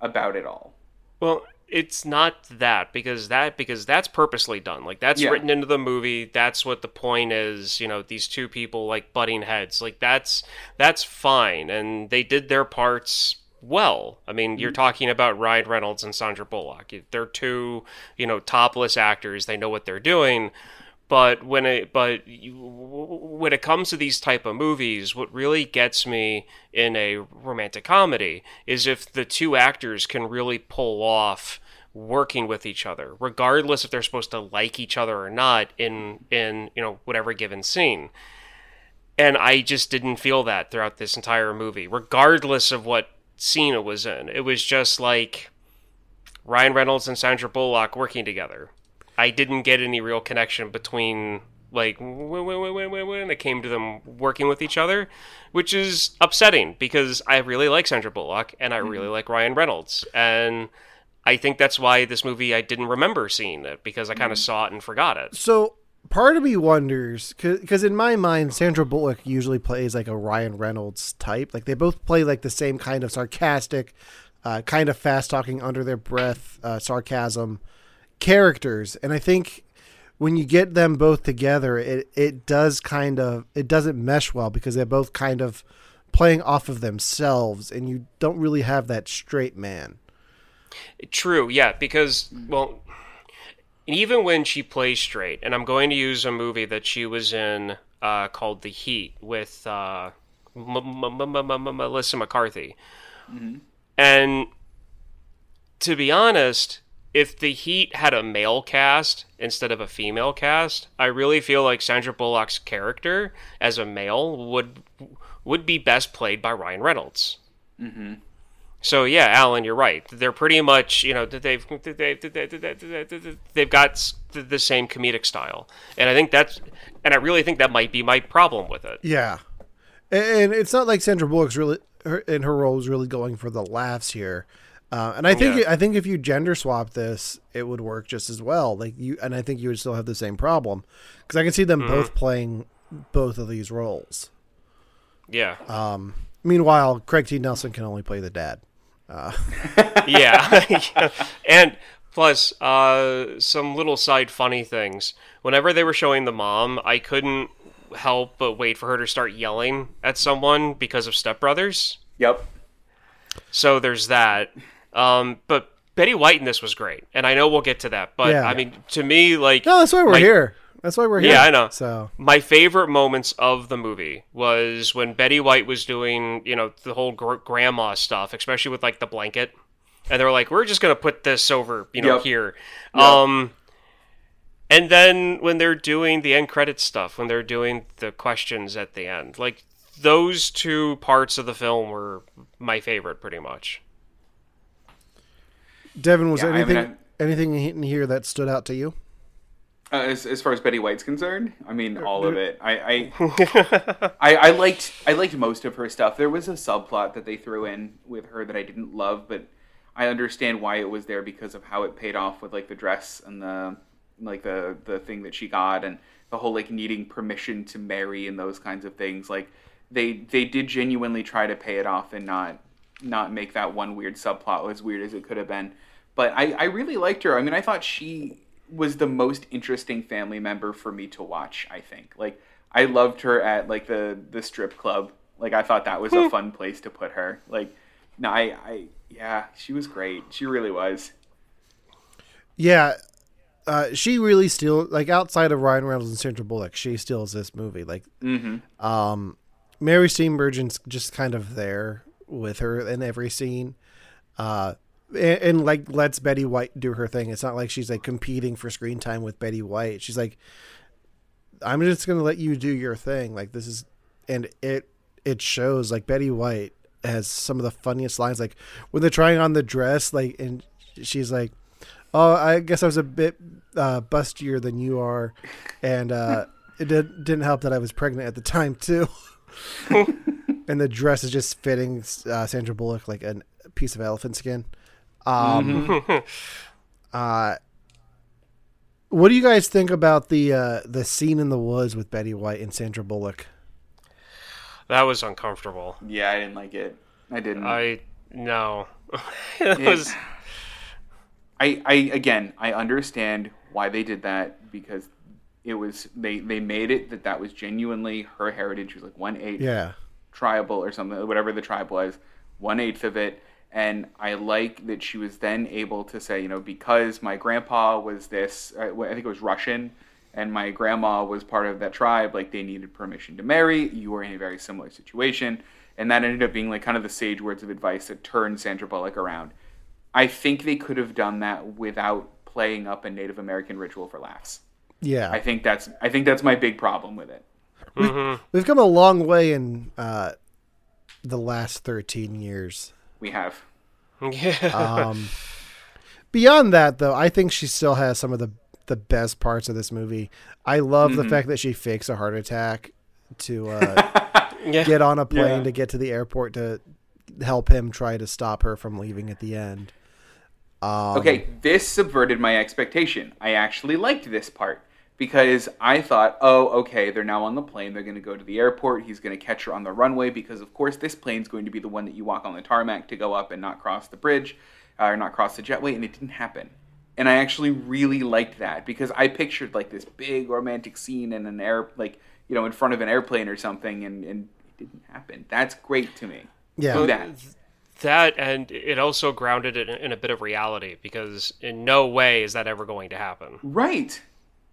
about it all. Well, it's not that because that because that's purposely done. Like that's Yeah. written into the movie. That's what the point is. You know, these two people like butting heads. Like that's that's fine, and they did their parts well. I mean, you're mm-hmm. talking about Ryan Reynolds and Sandra Bullock. They're two, you know, topless actors. They know what they're doing. But when it but you, when it comes to these type of movies, what really gets me in a romantic comedy is if the two actors can really pull off working with each other, regardless if they're supposed to like each other or not in in you know whatever given scene. And I just didn't feel that throughout this entire movie, regardless of what scene it was in. It was just like Ryan Reynolds and Sandra Bullock working together. I didn't get any real connection between like when, when, when, when, it came to them working with each other, which is upsetting because I really like Sandra Bullock and I really like Ryan Reynolds, and I think that's why this movie I didn't remember seeing it because I kind of saw it and forgot it. So part of me wonders because in my mind, Sandra Bullock usually plays like a Ryan Reynolds type. Like they both play like the same kind of sarcastic, uh, kind of fast talking, under their breath, uh, sarcasm characters. And I think when you get them both together, it it does kind of it doesn't mesh well because they're both kind of playing off of themselves, and you don't really have that straight man. True, yeah, because well, even when she plays straight, and I'm going to use a movie that she was in uh, called The Heat with uh, Melissa McCarthy, and to be honest, if The Heat had a male cast instead of a female cast, I really feel like Sandra Bullock's character as a male would would be best played by Ryan Reynolds. Mm-hmm. So yeah, Alan, you're right. They're pretty much, you know, they've they've they've got the same comedic style, and I think that's, and I really think that might be my problem with it. Yeah, and it's not like Sandra Bullock's really her, in her role is really going for the laughs here. Uh, and I think Yeah. I think if you gender swap this, it would work just as well. Like you, and I think you would still have the same problem because I can see them both playing both of these roles. Yeah, Meanwhile, Craig T. Nelson can only play the dad. yeah, and plus uh, some little side funny things. Whenever they were showing the mom, I couldn't help but wait for her to start yelling at someone because of Step Brothers. Yep. So there's that. Um, but Betty White in this was great, and I know we'll get to that. But Yeah. I mean, to me, like No, that's why we're my- here. That's why we're here. Yeah, I know. So My favorite moments of the movie was when Betty White was doing, you know, the whole gr- grandma stuff, especially with like the blanket, and they were like, "We're just gonna put this over, you know, Yep. here." Yep. Um, and then when they're doing the end credit stuff, when they're doing the questions at the end, like those two parts of the film were my favorite, pretty much. Devon, was Yeah, there I mean, anything anything in here that stood out to you? Uh, as, as far as Betty White's concerned, I mean all of it. I I, I I liked I liked most of her stuff. There was a subplot that they threw in with her that I didn't love, but I understand why it was there because of how it paid off with like the dress and the like the the thing that she got and the whole like needing permission to marry and those kinds of things. Like they they did genuinely try to pay it off and not not make that one weird subplot as weird as it could have been. But I, I really liked her. I mean, I thought she was the most interesting family member for me to watch. I think like I loved her at like the the strip club. Like I thought that was a fun place to put her. Like no, I I yeah, she was great. She really was. Yeah, uh, she really steals like outside of Ryan Reynolds and Sandra Bullock, she steals this movie. Like, um, Mary Steenburgen's just kind of there with her in every scene. Uh, and, and like lets Betty White do her thing. It's not like she's like competing for screen time with Betty White. She's like, I'm just gonna let you do your thing. Like this is, and it it shows. Like Betty White has some of the funniest lines. Like when they're trying on the dress, like and she's like, "Oh, I guess I was a bit uh, bustier than you are," and uh, it did, didn't help that I was pregnant at the time too. and the dress is just fitting uh, Sandra Bullock like a piece of elephant skin. Um, uh, what do you guys think about the uh, the scene in the woods with Betty White and Sandra Bullock? That was uncomfortable. Yeah, I didn't like it. I didn't. I no. it It- was I, I again, I understand why they did that because it was they they made it that that was genuinely her heritage. She was like one eighth Yeah, tribal or something, whatever the tribe was, one eighth of it. And I like that she was then able to say, you know, because my grandpa was this, I I think it was Russian, and my grandma was part of that tribe, like they needed permission to marry. You were in a very similar situation. And that ended up being like kind of the sage words of advice that turned Sandra Bullock around. I think they could have done that without playing up a Native American ritual for laughs. yeah. I think that's I think that's my big problem with it. We've come a long way in uh, the last thirteen years. We have. yeah. Um, beyond that, though, I think she still has some of the the best parts of this movie. I love Mm-hmm. the fact that she fakes a heart attack to uh, yeah. get on a plane Yeah. to get to the airport to help him try to stop her from leaving at the end. Um, Okay, this subverted my expectation. I actually liked this part because I thought, oh, okay, they're now on the plane. They're going to go to the airport. He's going to catch her on the runway because, of course, this plane's going to be the one that you walk on the tarmac to go up and not cross the bridge uh, or not cross the jetway. And it didn't happen. And I actually really liked that because I pictured like this big romantic scene in an air, like, you know, in front of an airplane or something, and, and it didn't happen. That's great to me. Yeah. Do that. that and it also grounded it in, in a bit of reality because in no way is that ever going to happen. Right.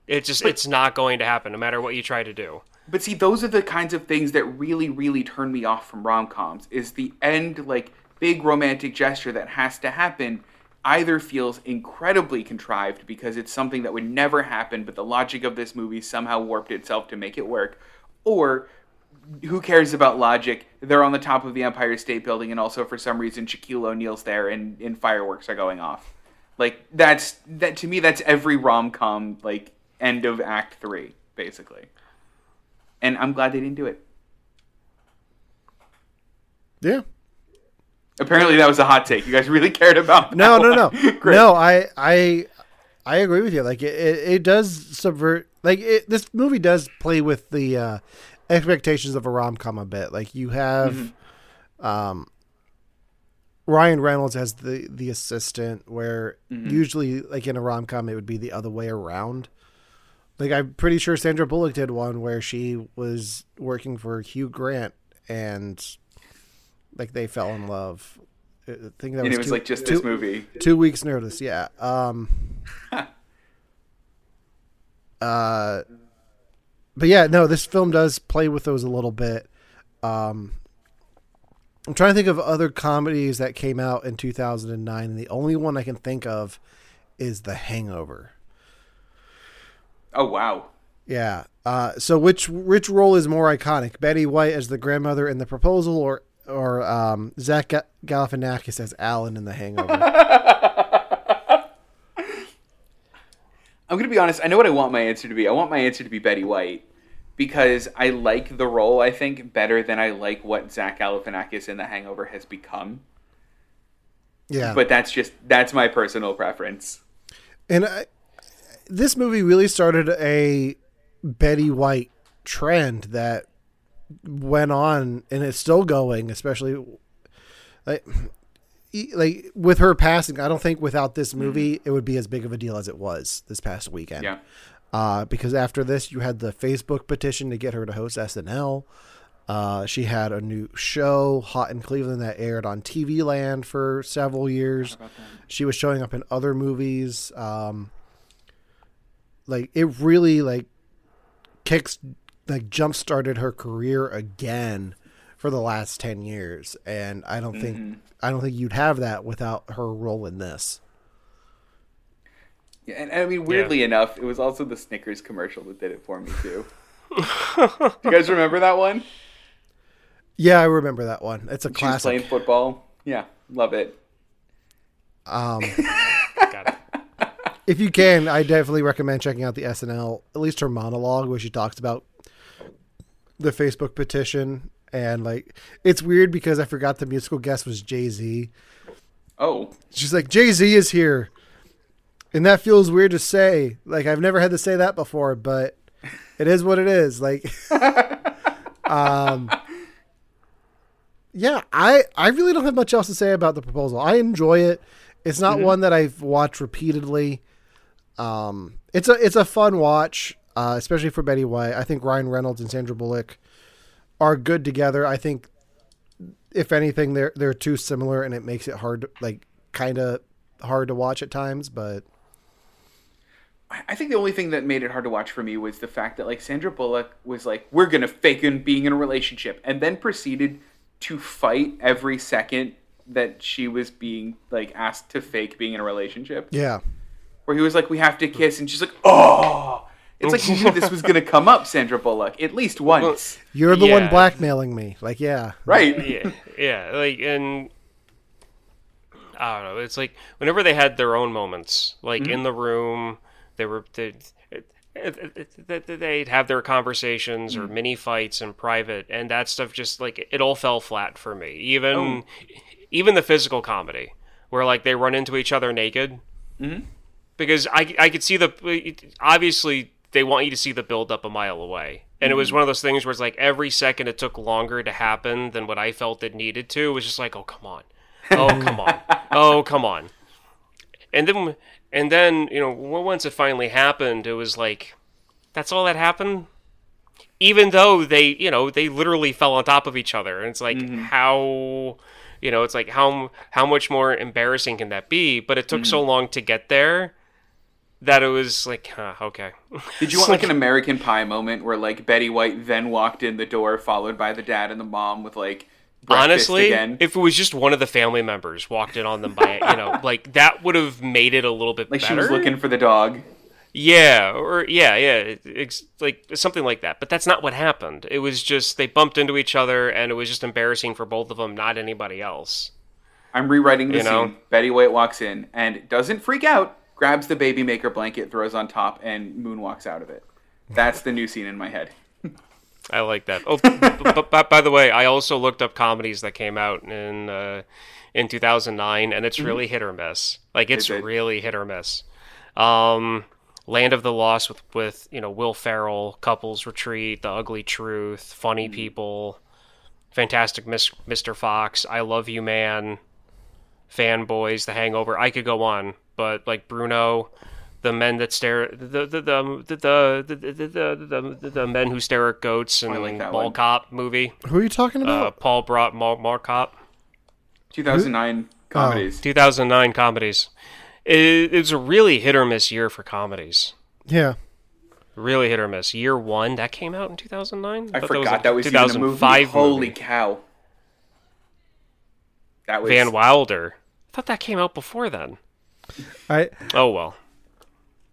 It just it's not going to happen no matter what you try to do. But see, those are the kinds of things that really, really turn me off from rom coms. Is the end like big romantic gesture that has to happen either feels incredibly contrived because it's something that would never happen, but the logic of this movie somehow warped itself to make it work, or who cares about logic? They're on the top of the Empire State Building, and also for some reason Shaquille O'Neal's there, and, and fireworks are going off. Like that's that to me. That's every rom com like end of Act Three, basically and I'm glad they didn't do it. Yeah. Apparently, that was a hot take. You guys really cared about. that No, no, no, no. I, I, I agree with you. Like it, it, it does subvert. Like it, this movie does play with the uh, expectations of a rom com a bit. Like you have, um, Ryan Reynolds as the the assistant, where usually, like in a rom com, it would be the other way around. Like I'm pretty sure Sandra Bullock did one where she was working for Hugh Grant and like they fell in love. I think that And was it was two- like just two- this movie. two weeks notice yeah um uh but yeah no this film does play with those a little bit um i'm trying to think of other comedies that came out in 2009 and the only one i can think of is the hangover Oh wow. yeah uh so which which role is more iconic betty white as the grandmother in the proposal or or um zach Ga- galifianakis as alan in the hangover I'm gonna be honest. I know what I want my answer to be. I want my answer to be Betty White because I like the role. I think better than I like what Zach Galifianakis in The Hangover has become. yeah But that's just that's my personal preference. And I, this movie really started a Betty White trend that went on and it's still going, especially like like with her passing. I don't think without this movie it would be as big of a deal as it was this past weekend. Yeah. Uh, because after this, you had the Facebook petition to get her to host SNL. Uh, she had a new show, Hot in Cleveland, that aired on TV Land for several years. She was showing up in other movies. Um, like it really like kicks like jump started her career again for the last 10 years and I don't Mm-hmm. think I don't think you'd have that without her role in this. Yeah, and, and I mean, weirdly enough, it was also the Snickers commercial that did it for me too. You guys remember that one? Yeah, I remember that one. It's a She was playing football. Yeah, love it. Um it. if you can, I definitely recommend checking out the SNL, at least her monologue where she talks about the Facebook petition and like it's weird because I forgot the musical guest was Jay-Z. Oh, She's like, Jay Z is here. And that feels weird to say. Like, I've never had to say that before, but it is what it is. Like, um, yeah, I, I really don't have much else to say about the proposal. I enjoy it. It's not one that I've watched repeatedly. Um, it's a, it's a fun watch, uh, especially for Betty White. I think Ryan Reynolds and Sandra Bullock are good together. I think if anything, they're they're too similar, and it makes it hard, to, like kind of hard to watch at times. But I think the only thing that made it hard to watch for me was the fact that like Sandra Bullock was like, "We're gonna fake in being in a relationship," and then proceeded to fight every second that she was being like asked to fake being in a relationship. yeah, Where he was like, "We have to kiss," and she's like, "Oh." It's like you knew this was going to come up, Sandra Bullock, at least once, you're the one blackmailing me. Like, yeah, right? yeah, yeah, like and I don't know. It's like whenever they had their own moments, like in mm-hmm. the room, they were they, they'd have their conversations or mm-hmm. mini fights in private, and that stuff just like it all fell flat for me. Even oh. even the physical comedy, where like they run into each other naked, mm-hmm. Because I I could see the obviously they want you to see the build up a mile away. And it was mm. one of those things where it's like every second it took longer to happen than what I felt it needed to. It was just like, oh come on, oh come on, oh come on. And then and then you know once it finally happened, it was like, that's all that happened. Even though they you know they literally fell on top of each other, and it's like mm-hmm. how you know it's like how how much more embarrassing can that be? But it took so mm. long to get there that it was like huh, okay. Did you want like an American Pie moment where like Betty White then walked in the door, followed by the dad and the mom with like Honestly, again? if it was just one of the family members walked in on them by you know like that would have made it a little bit like better. she was looking for the dog. Yeah, or yeah, yeah, it's like something like that. But that's not what happened. It was just they bumped into each other, and it was just embarrassing for both of them, not anybody else. I'm rewriting the You know? scene. Betty White walks in and doesn't freak out, grabs the baby maker blanket, throws on top, and moonwalks out of it. That's the new scene in my head. I like that. Oh, but, but by the way, I also looked up comedies that came out in uh, in 2009, and it's really hit or miss. Like it's it? really hit or miss. Um, Land of the Lost with with you know Will Ferrell, Couples Retreat, The Ugly Truth, Funny People, Fantastic Miss, Mr. Fox, I Love You Man, Fanboys, The Hangover. I could go on, but like Bruno, the men that stare the the the the the the, the, the, the, the men who stare at goats and I like that Mall one. Cop movie. who are you talking Uh, about? Paul Blart Mall, Mall Cop. 2009 comedies. 2009 comedies. It, it was a really hit or miss year for comedies. yeah, Really hit or miss. Year one that came out in 2009. I thought forgot a that was, even a movie. 2005 Holy movie. cow! That was Van Wilder. I thought that came out before then. I Oh well.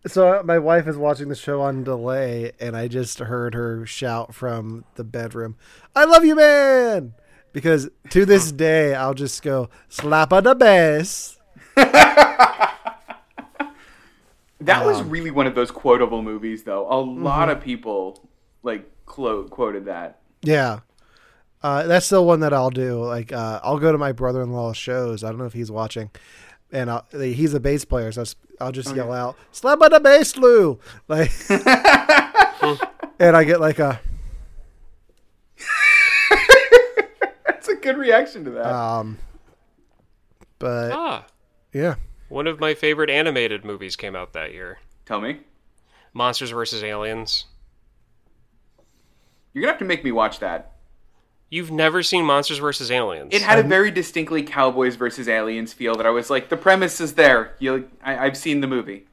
so my wife is watching the show on delay, and I just heard her shout from the bedroom, "I love you, man!" Because to this day, I'll just go slap on the bass. That was Um, really one of those quotable movies, though. A lot mm-hmm. of people like clo- quoted that. Yeah. Uh, that's still one that I'll do. Like, uh, I'll go to my brother-in-law's shows. I don't know if he's watching, and I'll, he's a bass player, so I'll just yell out, "Slap on the bass, Lou!" Like, and I get like a, That's a good reaction to that. um, but Ah, yeah, one of my favorite animated movies came out that year. Tell me, Monsters vs. Aliens. you're gonna have to make me watch that. You've never seen Monsters vs. Aliens? It had a very distinctly Cowboys versus Aliens feel that I was like, the premise is there. You, I, I've seen the movie.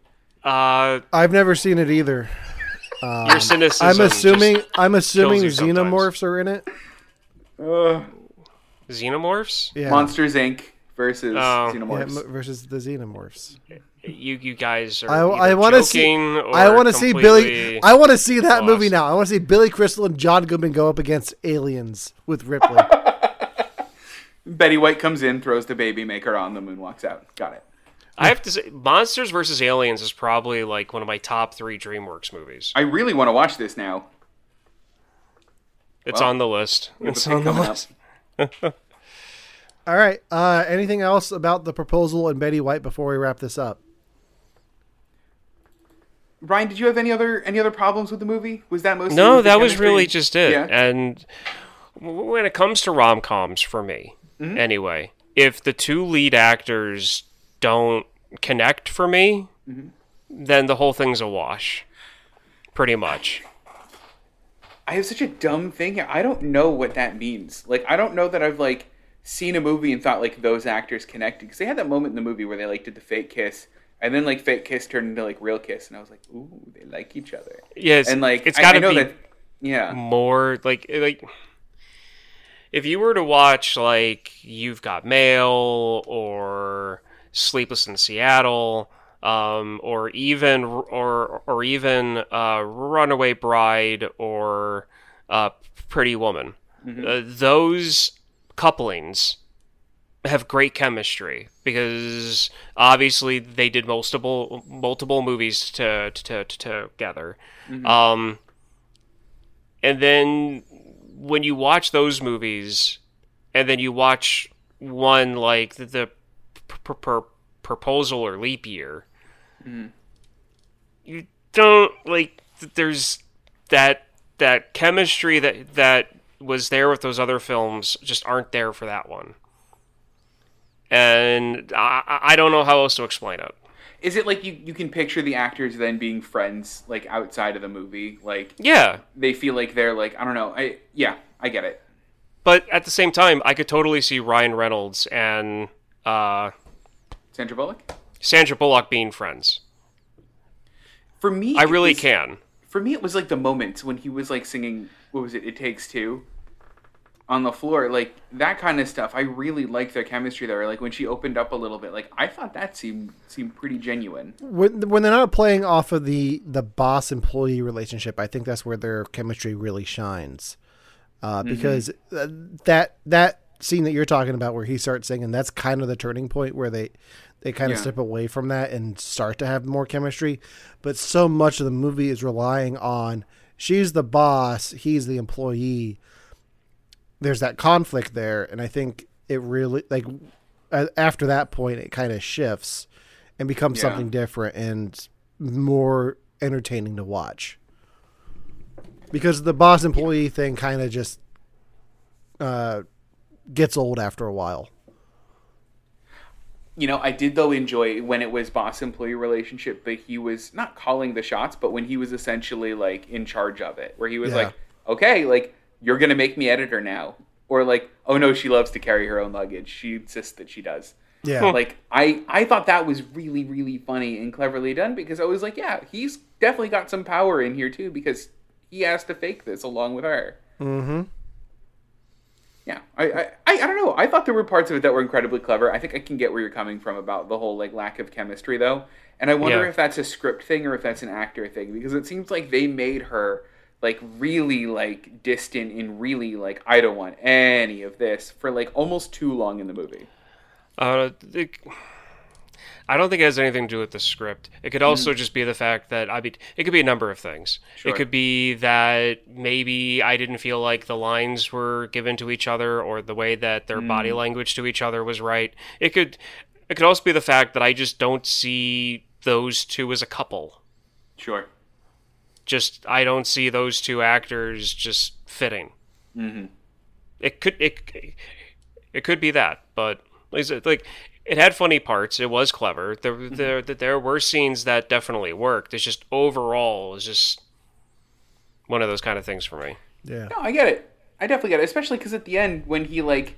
uh, I've never seen it either. your cynicism. I'm assuming just- I'm assuming you sometimes. xenomorphs are in it. Uh, Xenomorphs? Yeah. Monsters Inc. versus Oh. Xenomorphs. m- versus the xenomorphs. You you guys are I, I want to see. joking or I want to see Billy. completely I want to see that movie now. I want to see Billy Crystal and John Goodman go up against aliens with Ripley. Betty White comes in, throws the baby maker on, the moon walks out. Got it. I have to say, Monsters vs. Aliens is probably like one of my top three DreamWorks movies. I really want to watch this now. It's Well, on the list. It's on the list. All right. Uh, anything else about the proposal and Betty White before we wrap this up? Ryan, did you have any other any other problems with the movie? Was that mostly No, that was really just it. Yeah. And when it comes to rom coms, for me, Mm-hmm. anyway, if the two lead actors don't connect for me, Mm-hmm. then the whole thing's a wash. Pretty much. I have such a dumb thing here. I don't know what that means. Like, I don't know that I've like seen a movie and thought like those actors connected because they had that moment in the movie where they like did the fake kiss and then like fake kiss turned into like real kiss and I was like, ooh, they like each other. Yes, And like, it's got to be that. Yeah, more like like if you were to watch like You've Got Mail or Sleepless in Seattle, um, or even or or even uh, Runaway Bride or uh, Pretty Woman, uh, those couplings have great chemistry because obviously they did multiple multiple movies to, to, to, together. Um, and then when you watch those movies, and then you watch one like the, the pr- pr- proposal or leap year, you don't like. There's that that chemistry that that was there with those other films just aren't there for that one. And I, I- don't know how else to explain it. is it like you you can picture the actors then being friends like outside of the movie? Like Yeah, they feel like they're like I don't know. I yeah, I get it. but at the same time, I could totally see Ryan Reynolds and uh, Sandra Bullock. Sandra Bullock being friends. For me, I really was- can. for me it was like the moment when he was like singing what was it it takes two on the floor like that kind of stuff i really liked their chemistry there like when she opened up a little bit like i thought that seemed seemed pretty genuine when when they're not playing off of the the boss employee relationship, I think that's where their chemistry really shines. Uh, because uh, that that scene that you're talking about, where he starts singing, that's kind of the turning point where they they kind of Yeah. step away from that and start to have more chemistry. But so much of the movie is relying on she's the boss, he's the employee. There's that conflict there, and I think it really like after that point it kind of shifts and becomes Yeah. something different and more entertaining to watch because the boss employee thing kind of just uh, gets old after a while. you know i did though enjoy when it was boss employee relationship but he was not calling the shots but when he was essentially like in charge of it where he was Yeah. like okay like you're gonna make me editor now or like oh no she loves to carry her own luggage she insists that she does Yeah, like I I thought that was really really funny and cleverly done because I was like, yeah, he's definitely got some power in here too because he has to fake this along with her. mm-hmm. Yeah, I, I I I don't know. I thought there were parts of it that were incredibly clever. I think I can get where you're coming from about the whole like lack of chemistry though, and I wonder Yeah. if that's a script thing or if that's an actor thing because it seems like they made her like really like distant and really like I don't want any of this for like almost too long in the movie. Uh, it, I don't think it has anything to do with the script. It could also just be the fact that I mean, it could be a number of things. Sure. It could be that maybe I didn't feel like the lines were given to each other, or the way that their body language to each other was right. It could, it could also be the fact that I just don't see those two as a couple. Sure. Just I don't see those two actors just fitting. Mm-hmm. it could it it could be that, but like, I like it had funny parts. It was clever. There there there, there were scenes that definitely worked. It's just overall it's just one of those kind of things for me. yeah, No, I get it. I definitely get it, especially because at the end when he like,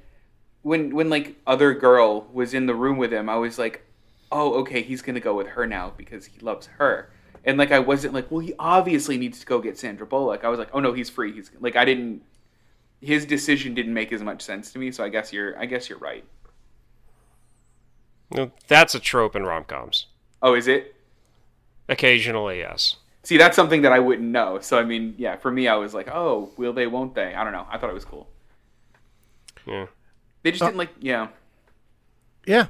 when when like other girl was in the room with him, I was like, oh, okay, he's gonna go with her now because he loves her. And like I wasn't like, well, he obviously needs to go get Sandra Bullock. I was like, oh no, he's free. He's like I didn't. his decision didn't make as much sense to me. So I guess you're I guess you're right. No, That's a trope in rom coms. Oh, is it? Occasionally, yes. See, that's something that I wouldn't know. So I mean, yeah, for me, I was like, oh, will they? Won't they? I don't know. I thought it was cool. Yeah. They just didn't like. Yeah, Yeah.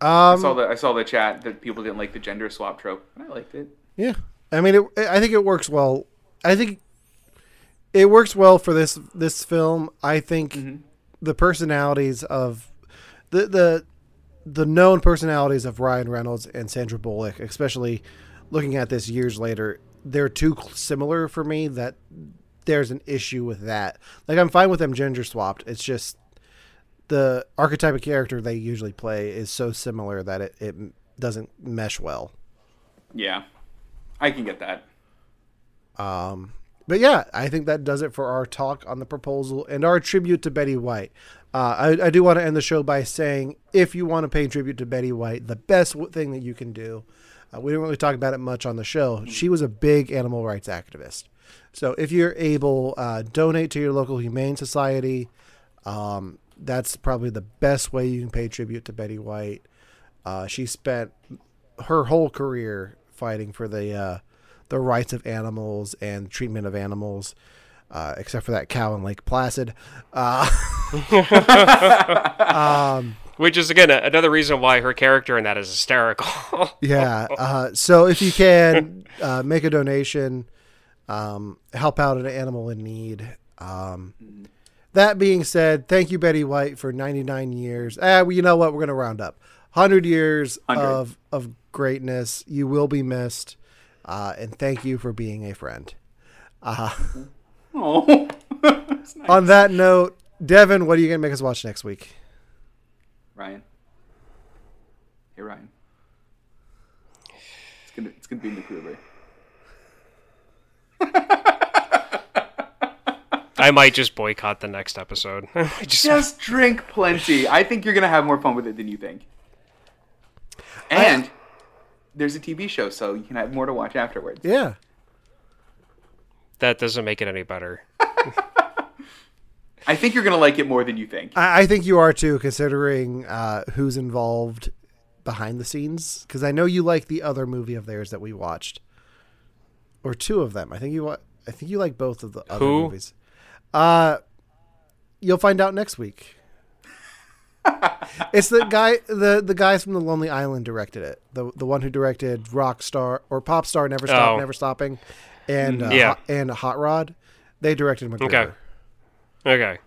I Um, saw the I saw the chat that people didn't like the gender swap trope, and I liked it. Yeah, I mean, it, I think it works well. I think it works well for this this film. I think mm-hmm. the personalities of the the the known personalities of Ryan Reynolds and Sandra Bullock, especially looking at this years later, they're too similar for me that there's an issue with that. Like I'm fine with them gender swapped. It's just the archetype of character they usually play is so similar that it, it doesn't mesh well. Yeah, I can get that. Um, but yeah, I think that does it for our talk on the proposal and our tribute to Betty White. Uh, I, I do want to end the show by saying if you want to pay tribute to Betty White, the best thing that you can do, uh, we didn't really talk about it much on the show. She was a big animal rights activist. So if you're able, uh, donate to your local humane society. Um, that's probably the best way you can pay tribute to Betty White. Uh, she spent her whole career fighting for the uh, the rights of animals and treatment of animals, uh, except for that cow in Lake Placid. Uh, um, Which is again a- another reason why her character in that is hysterical. yeah. Uh, so if you can uh, make a donation, um, help out an animal in need. Um, that being said, thank you, Betty White, for 99 years. Ah, well, you know what? We're going to round up. 100 years 100. of of greatness. You will be missed. Uh, and thank you for being a friend. Uh, Oh, nice. on that note, Devon, what are you going to make us watch next week? Ryan. Hey Ryan. It's gonna it's gonna be MacGruber. I might just boycott the next episode. just, Just drink plenty. I think you're gonna have more fun with it than you think. And there's a TV show, so you can have more to watch afterwards. Yeah. that doesn't make it any better. I think you're gonna like it more than you think. I, I think you are too, considering uh, who's involved behind the scenes. Because I know you like the other movie of theirs that we watched, or two of them. I think you. wa- I think you like both of the other Who? movies. Uh, you'll find out next week. It's the guy, the the guys from the Lonely Island directed it. The the one who directed Rockstar or Popstar, Never Stop, Oh. Never Stopping, and uh, Yeah. Hot- and Hot Rod. They directed MacGruber. Okay. Okay,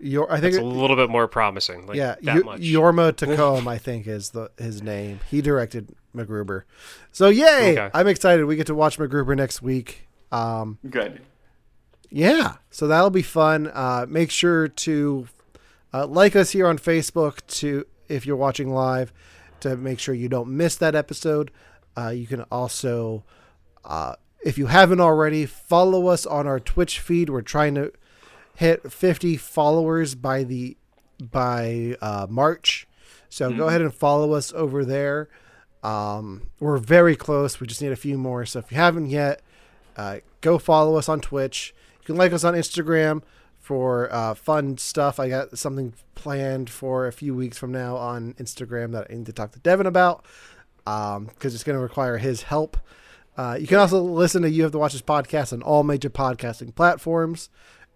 Your, I think it's a little bit more promising. Like yeah, that Yo- much. Yorma Tacombe, I think is the his name. He directed MacGruber. So yay! Okay. I'm excited. We get to watch MacGruber next week. Um, Good. yeah, so that'll be fun. Uh, make sure to uh, like us here on Facebook to if you're watching live to make sure you don't miss that episode. Uh, you can also, uh, if you haven't already, follow us on our Twitch feed. We're trying to hit 50 followers by the by uh, March. So go ahead and follow us over there. Um, we're very close. We just need a few more. So if you haven't yet, uh, go follow us on Twitch. You can like us on Instagram for uh, fun stuff. I got something planned for a few weeks from now on Instagram that I need to talk to Devon about because it's going to require his help. Uh, you can also listen to You Have to Watch This podcast on all major podcasting platforms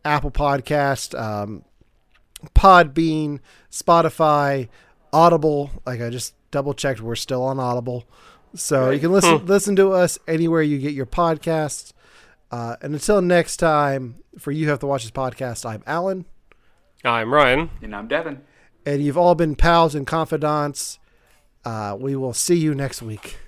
Apple Podcast, um, Podbean, Spotify, Audible. Like I just double checked, we're still on Audible. So you can listen listen to us anywhere you get your podcasts. Uh, and until next time, for you have to watch this podcast. I'm Alan, I'm Ryan. And I'm Devon. and you've all been pals and confidants. Uh, we will see you next week.